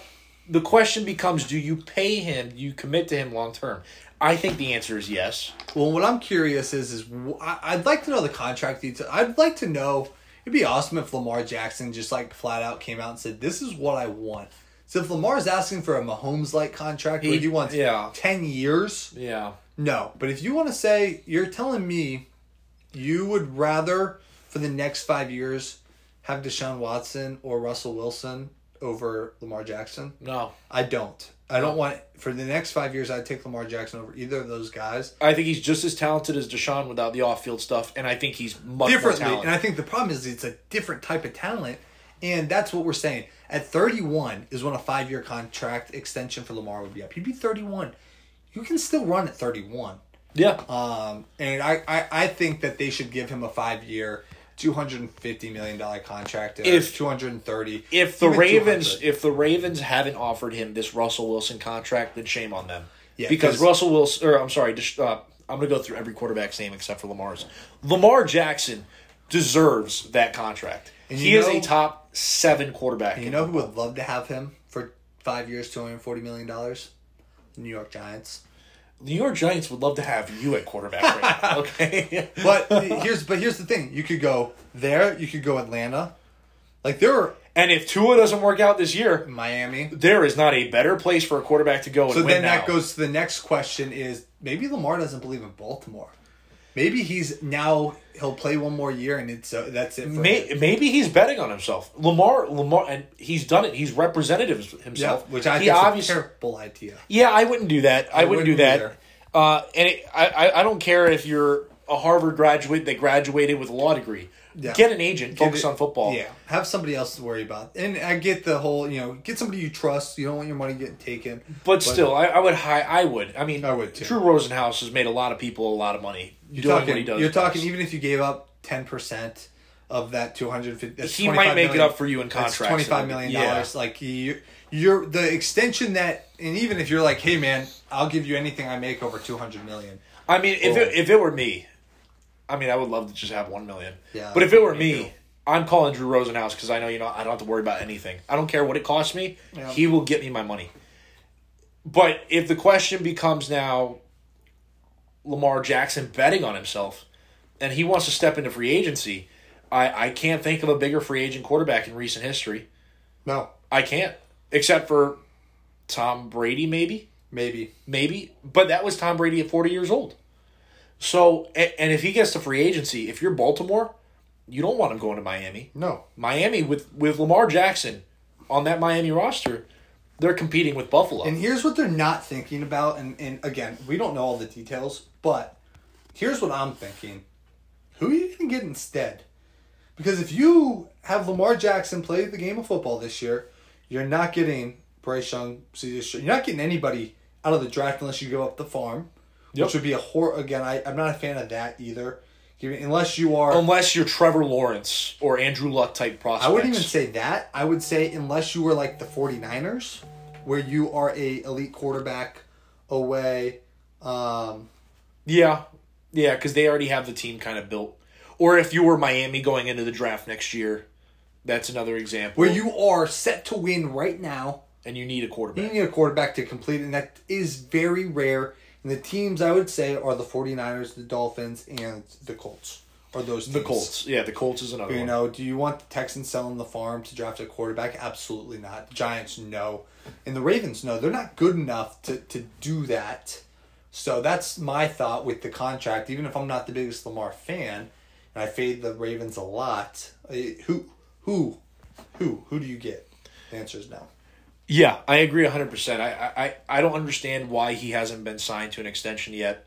the question becomes do you pay him, do you commit to him long term? I think the answer is yes. Well, what I'm curious is, is I'd like to know the contract details. I'd like to know. It'd be awesome if Lamar Jackson just like flat out came out and said, "This is what I want." So if Lamar's asking for a Mahomes like contract, where He- he wants yeah. ten years, Yeah. no. But if you want to say, you're telling me, you would rather for the next five years have Deshaun Watson or Russell Wilson over Lamar Jackson. No. I don't. I don't want for the next five years. I'd take Lamar Jackson over either of those guys. I think he's just as talented as Deshaun without the off field stuff, and I think he's much differently. And. I think the problem is it's a different type of talent. And that's what we're saying. At 31 is when a five year contract extension for Lamar would be up. He'd be 31. You can still run at 31. yeah. Um, and I, I, I think that they should give him a five year, $250 million contract. Or If- 230 if the Ravens if the Ravens haven't offered him this Russell Wilson contract, then shame on them. Yeah, because 'cause- Russell Wilson, or I'm sorry, uh, I'm going to go through every quarterback's name except for Lamar's. Lamar Jackson deserves that contract. And he you is a top seven quarterback. You know who would love to have him for five years, $240 million? New York Giants. New York Giants would love to have you at quarterback right now. *laughs* Okay, But here's but here's the thing: you could go there, you could go Atlanta, like there are and if Tua doesn't work out this year, Miami. there is not a better place for a quarterback to go. So then now. that goes to the next question: is maybe Lamar doesn't believe in Baltimore? Maybe he's now he'll play one more year and it's uh, that's it. For May, maybe he's betting on himself. Lamar, Lamar, and he's done it. He's representative Yeah, himself. which I he think is obviously, a terrible idea. yeah, I wouldn't do that. I, wouldn't, do wouldn't that. Uh, and it, I, I, I don't care if you're a Harvard graduate that graduated with a law degree. Yeah. Get an agent. Focus it- on football. Yeah, have somebody else to worry about. And I get the whole, you know, get somebody you trust. You don't want your money getting taken. But still, I, I would. Hi, I would. I mean, I would, too. Drew Rosenhaus has made a lot of people a lot of money You're doing talking. what he does. you're talking. best. Even if you gave up ten percent of that two hundred fifty, He might make it up for you in contracts. Twenty five million Yeah. dollars. Like you, you're the extension that, and even if you're like, hey man, I'll give you anything I make over two hundred million. I mean, if it, oh. if it were me, I mean, I would love to just have one million. Yeah, But if it were me me. I'm calling Drew Rosenhaus because I know you know I don't have to worry about anything. I don't care what it costs me. Yeah. He will get me my money. But if the question becomes now, Lamar Jackson betting on himself, and he wants to step into free agency, I I can't think of a bigger free agent quarterback in recent history. No, I can't, except for Tom Brady, maybe maybe. maybe, but that was Tom Brady at 40 years old. So, and if he gets to free agency, if you're Baltimore, you don't want him going to Miami. No, Miami with with Lamar Jackson on that Miami roster, they're competing with Buffalo. And here's what they're not thinking about, and, and again, we don't know all the details, but here's what I'm thinking. Who are you going to get instead? Because if you have Lamar Jackson play the game of football this year, you're not getting Bryce Young, CJ Stroud. You're not getting anybody out of the draft unless you go up the farm, Yep. which would be a hor. Again, I, I'm not a fan of that either. Unless you are. Unless you're Trevor Lawrence or Andrew Luck type prospects. I wouldn't even say that. I would say unless you were like the 49ers, where you are a elite quarterback away. Um, Yeah, yeah, because they already have the team kind of built. Or if you were Miami going into the draft next year, that's another example. where you are set to win right now. and you need a quarterback. You need a quarterback to complete, and that is very rare. And the teams I would say are the 49ers, the Dolphins, and the Colts. Are those teams. The Colts, yeah, the Colts is another You one. know, do you want the Texans selling the farm to draft a quarterback? Absolutely not. The Giants, no. And the Ravens, no. They're not good enough to, to do that. So that's my thought with the contract. Even if I'm not the biggest Lamar fan, and I fade the Ravens a lot, eh, who, who, who, who do you get? The answer is no. Yeah, I agree 100%. I, I, I don't understand why he hasn't been signed to an extension yet.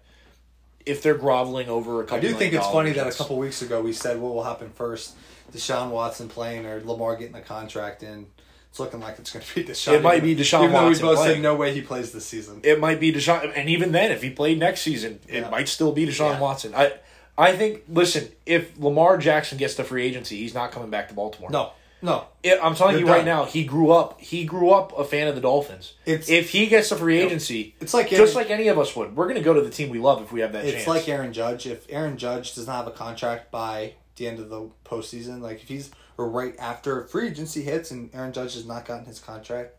If they're groveling over a couple I do think it's funny that a couple weeks ago we said what will happen first: Deshaun Watson playing or Lamar getting a contract in. It's looking like it's going to be Deshaun. It might be Deshaun Even though Watson we both said no way he plays this season. it might be Deshaun, and even then, if he played next season, Yeah. it might still be Deshaun Yeah. Watson. I, I think. Listen, if Lamar Jackson gets the free agency, he's not coming back to Baltimore. No, no. It- I'm telling They're you right done. now, he grew up. He grew up a fan of the Dolphins. It's- if he gets the free agency, It's like just Aaron- like any of us would. We're going to go to the team we love if we have that It's chance. like Aaron Judge. If Aaron Judge does not have a contract by the end of the postseason, like if he's or right after free agency hits and Aaron Judge has not gotten his contract,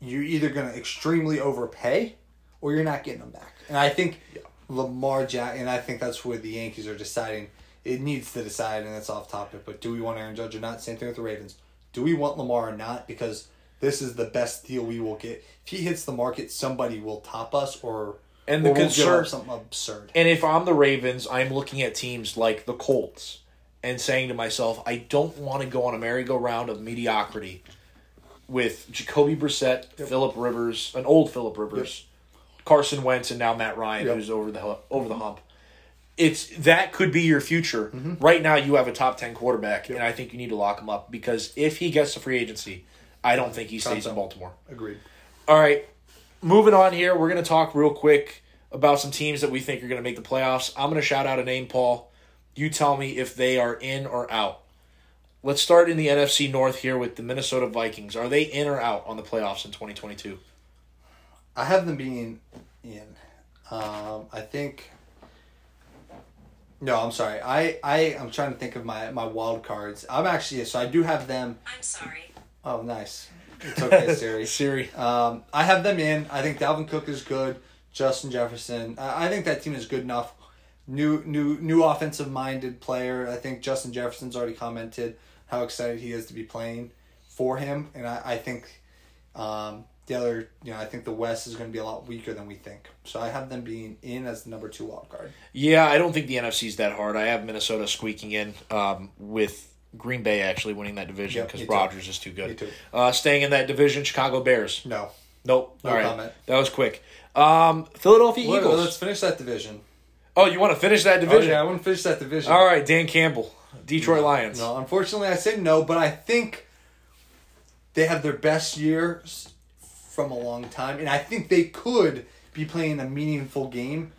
you're either going to extremely overpay or you're not getting him back. And I think Lamar Jack, and I think that's where the Yankees are deciding. It needs to decide, and that's off topic. But do we want Aaron Judge or not? Same thing with the Ravens. Do we want Lamar or not? Because this is the best deal we will get. If he hits the market, somebody will top us, or And the or we'll concern- up something absurd. And if I'm the Ravens, I'm looking at teams like the Colts and saying to myself, I don't want to go on a merry-go-round of mediocrity with Jacoby Brissett, Philip Rivers, an old Philip Rivers, Carson Wentz, and now Matt Ryan, Yep. who's over the over the hump. It's that could be your future. Mm-hmm. Right now, you have a top ten quarterback, and I think you need to lock him up because if he gets to free agency, I don't think he stays in Baltimore. Agreed. All right, moving on here. We're going to talk real quick about some teams that we think are going to make the playoffs. I'm going to shout out a name, Paul. You tell me if they are in or out. Let's start in the NFC North here with the Minnesota Vikings. Are they in or out on the playoffs in 2022? I have them being in. Um, I think. No, I'm sorry. I I am trying to think of my my wild cards. I'm actually so I do have them. I'm sorry. Oh, nice. It's *laughs* okay, Siri. Siri. Um, I have them in. I think Dalvin Cook is good. Justin Jefferson. I, I think that team is good enough. New new new offensive minded player. I think Justin Jefferson's already commented how excited he is to be playing for him, and I, I think um, the other you know I think the West is going to be a lot weaker than we think. So I have them being in as the number two wild card. Yeah, I don't think the NFC's that hard. I have Minnesota squeaking in um, with Green Bay actually winning that division because me too. Rodgers is too Me good. too. Uh, staying in that division, Chicago Bears. No. Nope. No All right. comment. That was quick. Um, Philadelphia Well, Eagles. let's finish that division. Oh, you want to finish that division? Oh, division? yeah, I want to finish that division. All right, Dan Campbell, Detroit Lions. No, unfortunately, I say no, but I think they have their best year from a long time, and I think they could be playing a meaningful game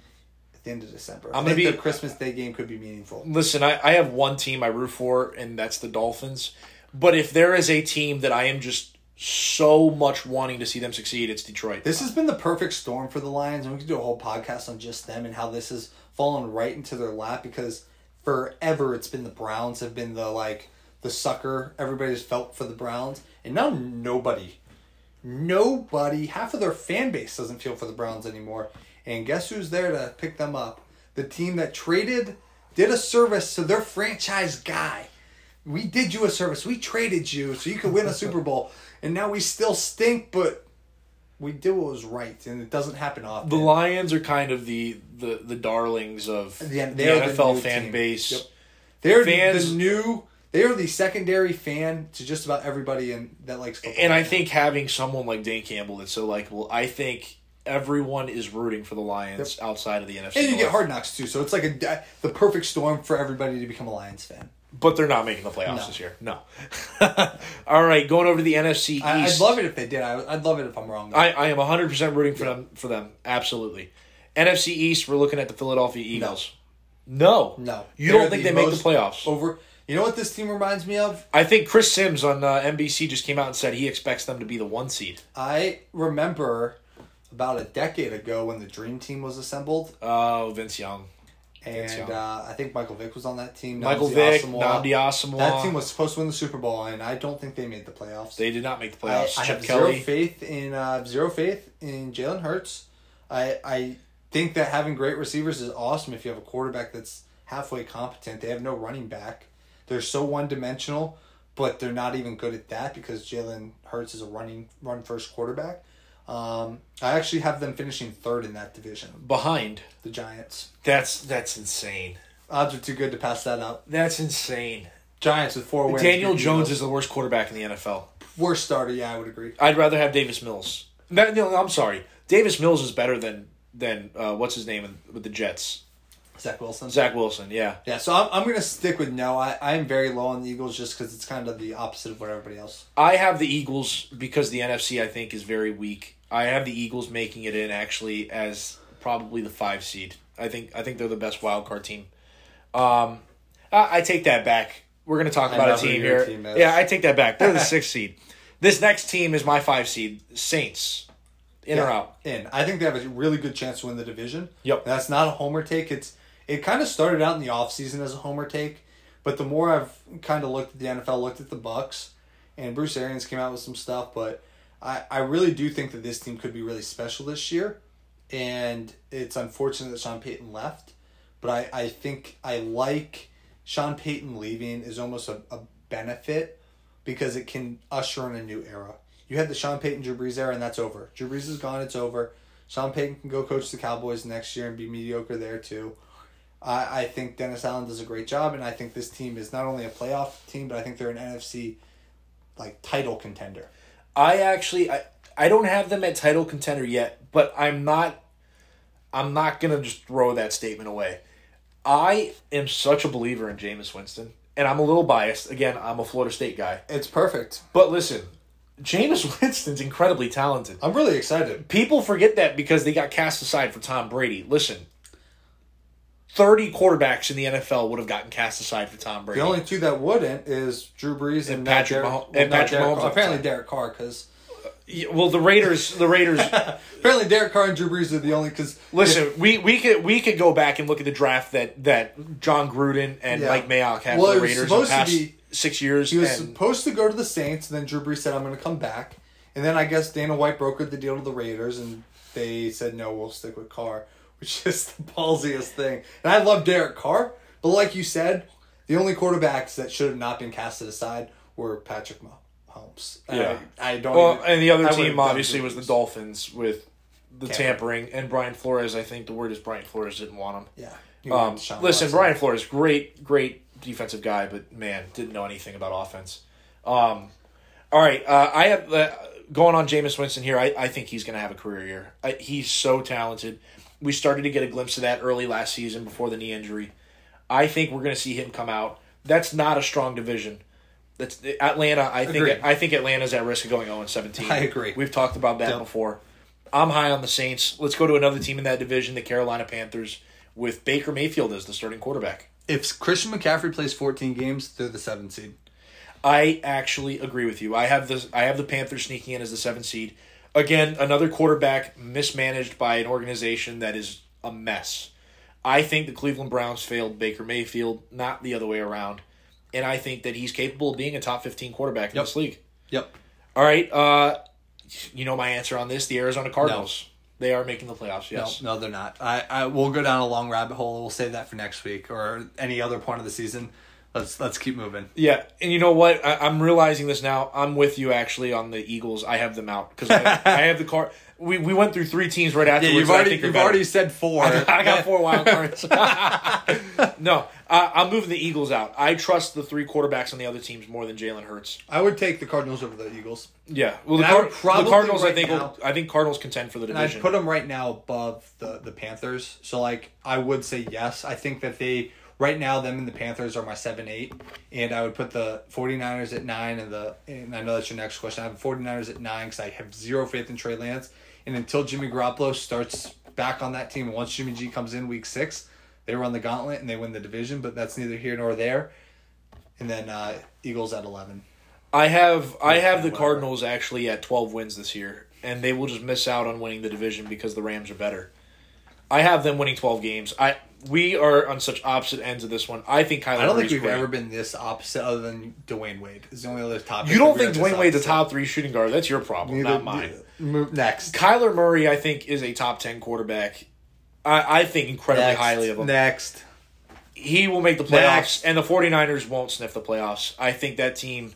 at the end of December. I I'm think gonna be- the Christmas Day game could be meaningful. Listen, I, I have one team I root for, and that's the Dolphins. But if there is a team that I am just so much wanting to see them succeed, it's Detroit. This has been the perfect storm for the Lions, and we could do a whole podcast on just them and how this has fallen right into their lap because forever it's been the Browns have been the like the sucker everybody's felt for the Browns, and now nobody, nobody, half of their fan base doesn't feel for the Browns anymore. And guess who's there to pick them up? The team that traded, did a service to their franchise guy. We did you a service. We traded you so you could win a Super Bowl, and now we still stink, but we did what was right, and it doesn't happen often. the Lions are kind of the the, the darlings of The- the, they're the NFL fan team. base. Yep. They're Fans- the new. They are the secondary fan to just about everybody in that likes football. And I think having someone like Dan Campbell that's so likable, I think everyone is rooting for the Lions outside of the NFC. and you get hard knocks too, so it's like a the perfect storm for everybody to become a Lions fan. But they're not making the playoffs No. this year. No. *laughs* All right, going over to the NFC East. I, I'd love it if they did. I, I'd love it if I'm wrong. I, I am 100% rooting for them for them. Absolutely. NFC East, we're looking at the Philadelphia Eagles. No. no, You They're don't think they make the playoffs? Over. You know what this team reminds me of? I think Chris Sims on uh, NBC just came out and said he expects them to be the one seed. I remember about a decade ago when the Dream Team was assembled, Oh, Vince Young. And uh, I think Michael Vick was on that team. Michael Vick. Nnamdi Asomugha. That team was supposed to win the Super Bowl, and I don't think they made the playoffs. They did not make the I, playoffs. I Chip have Kelly. zero faith in uh, zero faith in Jalen Hurts. I I think that having great receivers is awesome if you have a quarterback that's halfway competent. They have no running back. They're so one dimensional, but they're not even good at that because Jalen Hurts is a running run first quarterback. Um, I actually have them finishing third in that division. Behind. The Giants. That's that's insane. Odds are too good to pass that up. That's insane. Giants with four wins. Daniel Jones is the worst quarterback in the NFL. worst starter. Yeah, I would agree. I'd rather have Davis Mills. No, no, I'm sorry. Davis Mills is better than than uh, what's his name with the Jets. Zach Wilson. Zach Wilson. Yeah. Yeah, so I'm, I'm going to stick with no. I, I'm very low on the Eagles just because it's kind of the opposite of what everybody else. I have the Eagles because the NFC I think is very weak. I have the Eagles making it in actually as probably the five seed. I think I think they're the best wild card team. Um, I, I take that back. We're going to talk I about a team here. team yeah, I take that back. They're the *laughs* sixth seed. This next team is my five seed. Saints, in or out? In. I think they have a really good chance to win the division. Yep. That's not a homer take. It's It kind of started out in the offseason as a homer take, but the more I've kind of looked at the NFL, looked at the Bucks, and Bruce Arians came out with some stuff, but I, I really do think that this team could be really special this year. And it's unfortunate that Sean Payton left, but I, I think I like Sean Payton leaving is almost a, a benefit because it can usher in a new era. You had the Sean Payton Drew Brees era, and that's over. Drew Brees is gone, it's over. Sean Payton can go coach the Cowboys next year and be mediocre there too. I, I think Dennis Allen does a great job, and I think this team is not only a playoff team, but I think they're an NFC like title contender. I actually I, I don't have them at title contender yet, but I'm not I'm not gonna just throw that statement away. I am such a believer in Jameis Winston, and I'm a little biased. Again, I'm a Florida State guy. It's perfect. But listen, Jameis *laughs* Winston's incredibly talented. I'm really excited. People forget that because they got cast aside for Tom Brady. Listen, 30 quarterbacks in the NFL would have gotten cast aside for Tom Brady. The only two that wouldn't is Drew Brees and, And Patrick Derek- Mahomes- well, and Patrick Derek Mahomes. Apparently. Derek Carr because Yeah, well, the Raiders, the Raiders. *laughs* apparently Derek Carr and Drew Brees are the only because Listen, we, we could we could go back and look at the draft that that Jon Gruden and Yeah. Mike Mayock had Well, for the Raiders in the past be- six years. He was and supposed to go to the Saints, and then Drew Brees said, "I'm going to come back." And then I guess Dana White brokered the deal to the Raiders, and they said, "No, we'll stick with Carr," *laughs* which is the ballsiest thing. And I love Derek Carr, but like you said, the only quarterbacks that should have not been casted aside were Patrick Mahomes. Yeah. I, I don't. well, even- and the other I team obviously was the Dolphins with the Tampering. tampering and Brian Flores. I think the word is Brian Flores didn't want him. Yeah. Um, listen. Brian Flores, great, great defensive guy, but man, didn't know anything about offense. Um, all right, uh, I have uh, going on Jameis Winston here. I, I think he's going to have a career year. I, he's so talented. We started to get a glimpse of that early last season before the knee injury. I think we're going to see him come out. That's not a strong division. That's Atlanta. I think I think Atlanta's at risk of going 0 17. I agree. We've talked about that Yep. before. I'm high on the Saints. Let's go to another team in that division, the Carolina Panthers, with Baker Mayfield as the starting quarterback. If Christian McCaffrey plays 14 games, they're the seventh seed. I actually agree with you. I have the I have the Panthers sneaking in as the seventh seed. Again, another quarterback mismanaged by an organization that is a mess. I think the Cleveland Browns failed Baker Mayfield, not the other way around. And I think that he's capable of being a top 15 quarterback in Yep. this league. Yep. All right. Uh, you know my answer on this. The Arizona Cardinals. No. They are making the playoffs, yes. No, no, they're not. I, I we'll go down a long rabbit hole. We'll save that for next week or any other point of the season. Let's let's keep moving. Yeah, and you know what? I, I'm realizing this now. I'm with you actually on the Eagles. I have them out because I, I have the car. We, we went through three teams right afterwards. that I think are better. said four. *laughs* I got four wild cards. *laughs* no, uh, I'm moving the Eagles out. I trust the three quarterbacks on the other teams more than Jalen Hurts. I would take the Cardinals over the Eagles. Yeah, well, the, And I Car- the probably Cardinals. I think. now- will, I think Cardinals contend for the And I'd division. put them right now above the the Panthers. So like I would say yes. I think that they right now them and the Panthers are my 7 8 and I would put the 49ers at 9 and the and I know that's your next question. I have the 49ers at 9 cuz I have zero faith in Trey Lance and until Jimmy Garoppolo starts back on that team and once Jimmy G comes in week 6, they run the gauntlet and they win the division, but that's neither here nor there. And then uh Eagles at 11. I have I have the. Cardinals actually at 12 wins this year, and they will just miss out on winning the division because the Rams are better. I have them winning 12 games. I we are on such opposite ends of this one. I think Kyler I don't think we've great. ever been this opposite other than Dwyane Wade. Is the only other topic. You don't think Dwyane Wade's a top three shooting guard? That's your problem, Neither- not mine. Next. Kyler Murray, I think, is a top 10 quarterback. I, I think incredibly Next. highly of him. Next. He will make the playoffs, Next. and the 49ers won't sniff the playoffs. I think that team,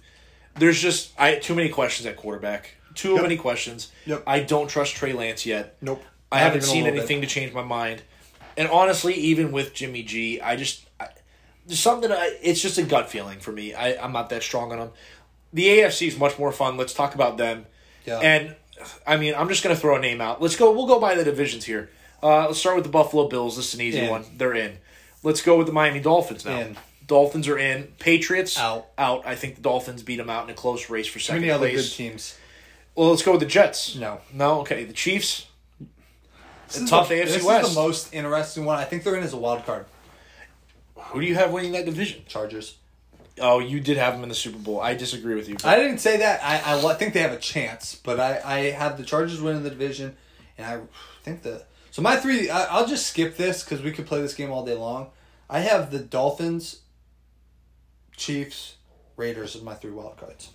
there's just I too many questions at quarterback. Too Yep. many questions. Yep. I don't trust Trey Lance yet. Nope. I Not haven't seen little bit. anything to change my mind. And honestly, even with Jimmy G, I just I, there's something. I, it's just a gut feeling for me. I, I'm not that strong on them. The AFC is much more fun. Let's talk about them. Yeah. And I mean, I'm just gonna throw a name out. Let's go. We'll go by the divisions here. Uh, let's start with the Buffalo Bills. This is an easy In. one. They're in. Let's go with the Miami Dolphins now. In. Dolphins are in. Patriots Out. Out. I think the Dolphins beat them out in a close race for second many other place. good teams? Well, let's go with the Jets. No. No. Okay. The Chiefs. This is tough the, AFC this West. is the most interesting one. I think they're in as a wild card. Who do you have winning that division? Chargers. Oh, you did have them in the Super Bowl. I disagree with you. I didn't say that. I, I think they have a chance, but I, I have the Chargers winning the division, and I think the so my three. I, I'll just skip this because we could play this game all day long. I have the Dolphins, Chiefs, Raiders as my three wild cards,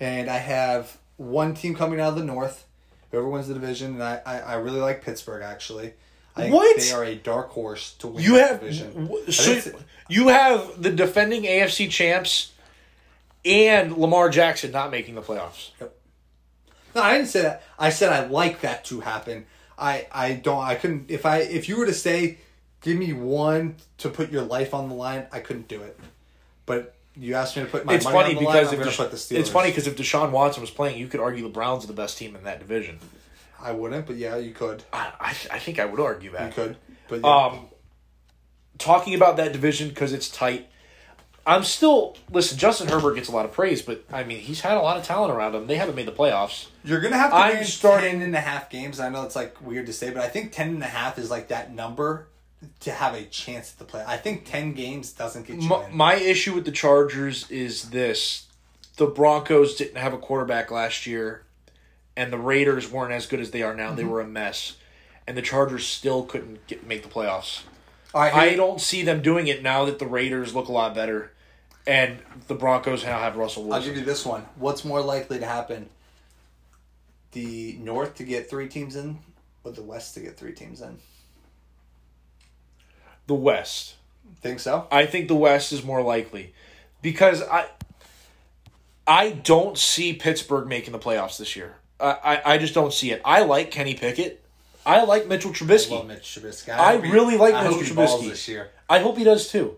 and I have one team coming out of the North, whoever wins the division, and I, I, I really like Pittsburgh actually. I think What? they are a dark horse to win you have division. w- so you have the defending AFC champs and Lamar Jackson not making the playoffs. No, I didn't say that. I said I like that to happen. I I don't. I couldn't. If I if you were to say, give me one to put your life on the line, I couldn't do it. But you asked me to put my it's money funny on the because line. I'm going Desha- to put the Steelers. it's funny because if Deshaun Watson was playing, you could argue the Browns are the best team in that division. I wouldn't, but yeah, you could. I I, I think I would argue that. You could. But yeah. Um, talking about that division because it's tight. I'm still listen. Justin Herbert gets a lot of praise, but I mean he's had a lot of talent around him. They haven't made the playoffs. You're gonna have to I'm starting- 10 and a half games. I know it's like weird to say, but I think 10 and a half is like that number to have a chance at the play. I think 10 games doesn't get you My, in. my issue with the Chargers is this: the Broncos didn't have a quarterback last year, and the Raiders weren't as good as they are now. Mm-hmm. They were a mess, and the Chargers still couldn't get, make the playoffs. Right, I don't see them doing it now that the Raiders look a lot better, and the Broncos now have Russell Wilson. I'll give you this one. What's more likely to happen? The North to get three teams in, or the West to get three teams in? The West. Think so? I think the West is more likely because I I don't see Pittsburgh making the playoffs this year. I, I, I just don't see it. I like Kenny Pickett. I like Mitchell I Trubisky. love Mitch Trubisky. I he- really like I Mitchell he Trubisky. this year. I hope he does too.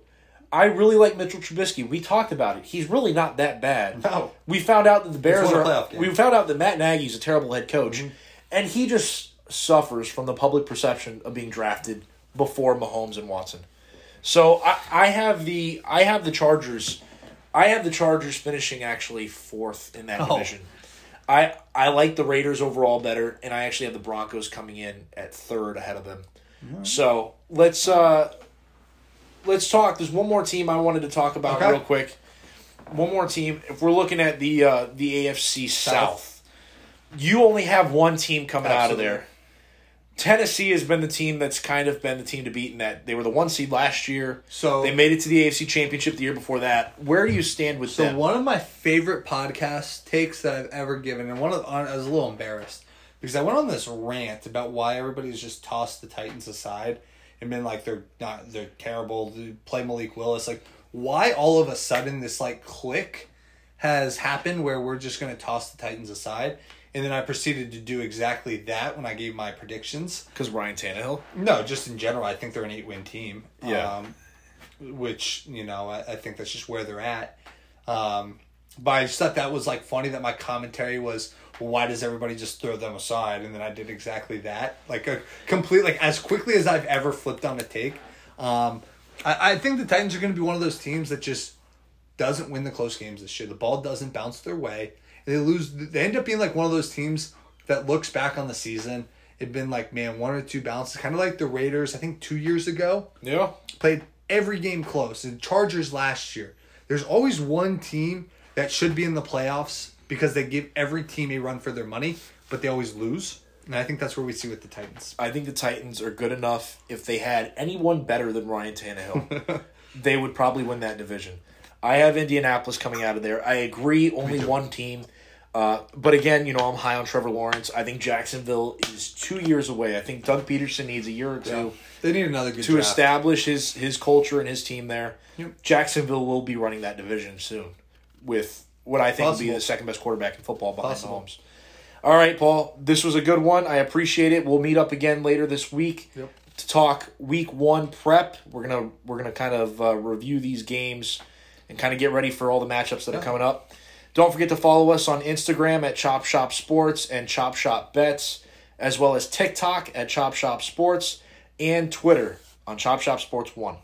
I really like Mitchell Trubisky. We talked about it. He's really not that bad. No. We found out that the Bears are. Mm-hmm. We found out that Matt Nagy's a terrible head coach, and he just suffers from the public perception of being drafted before Mahomes and Watson. So I, I have the I have the Chargers. I have the Chargers finishing actually fourth in that Oh. division. I I like the Raiders overall better, and I actually have the Broncos coming in at third ahead of them. So let's uh let's talk. There's one more team I wanted to talk about Okay. real quick. One more team. If we're looking at the uh, the AFC South, you only have one team coming out of there. Tennessee has been the team that's kind of been the team to beat in that they were the one seed last year. So- they made it to the AFC Championship the year before that. Where do you stand with So them? one of my favorite podcast takes that I've ever given, and one of I was a little embarrassed because I went on this rant about why everybody's just tossed the Titans aside and been like they're not they're terrible. They play Malik Willis, like why all of a sudden this like click has happened where we're just going to toss the Titans aside, and then I proceeded to do exactly that when I gave my predictions. Because Ryan Tannehill. No, just in general, I think they're an eight win team. Yeah. Um, which, you know, I, I think that's just where they're at. Um, but I just thought that was like funny that my commentary was, well, why does everybody just throw them aside? And then I did exactly that. Like a complete, like as quickly as I've ever flipped on a take. Um, I, I think the Titans are going to be one of those teams that just doesn't win the close games this year. The ball doesn't bounce their way. They lose. They end up being like one of those teams that looks back on the season. It'd been like, man, one or two bounces, kind of like the Raiders. I think two years ago Yeah. played every game close. And Chargers last year. There's always one team that should be in the playoffs because they give every team a run for their money, but they always lose. And I think that's where we see with the Titans. I think the Titans are good enough. If they had anyone better than Ryan Tannehill, *laughs* they would probably win that division. I have Indianapolis coming out of there. I agree, only one team. Uh, but again, you know, I'm high on Trevor Lawrence. I think Jacksonville is two years away. I think Doug Pederson needs a year or two They need another good to draft. establish his his culture and his team there. Yep. Jacksonville will be running that division soon with what I think will be the second best quarterback in football behind Possible. Mahomes. All right, Paul. This was a good one. I appreciate it. We'll meet up again later this week Yep. to talk Week One prep. We're gonna we're gonna kind of uh, review these games and kind of get ready for all the matchups that are coming up. Don't forget to follow us on Instagram at Chop Shop Sports and Chop Shop Bets, as well as TikTok at Chop Shop Sports and Twitter on Chop Shop Sports One.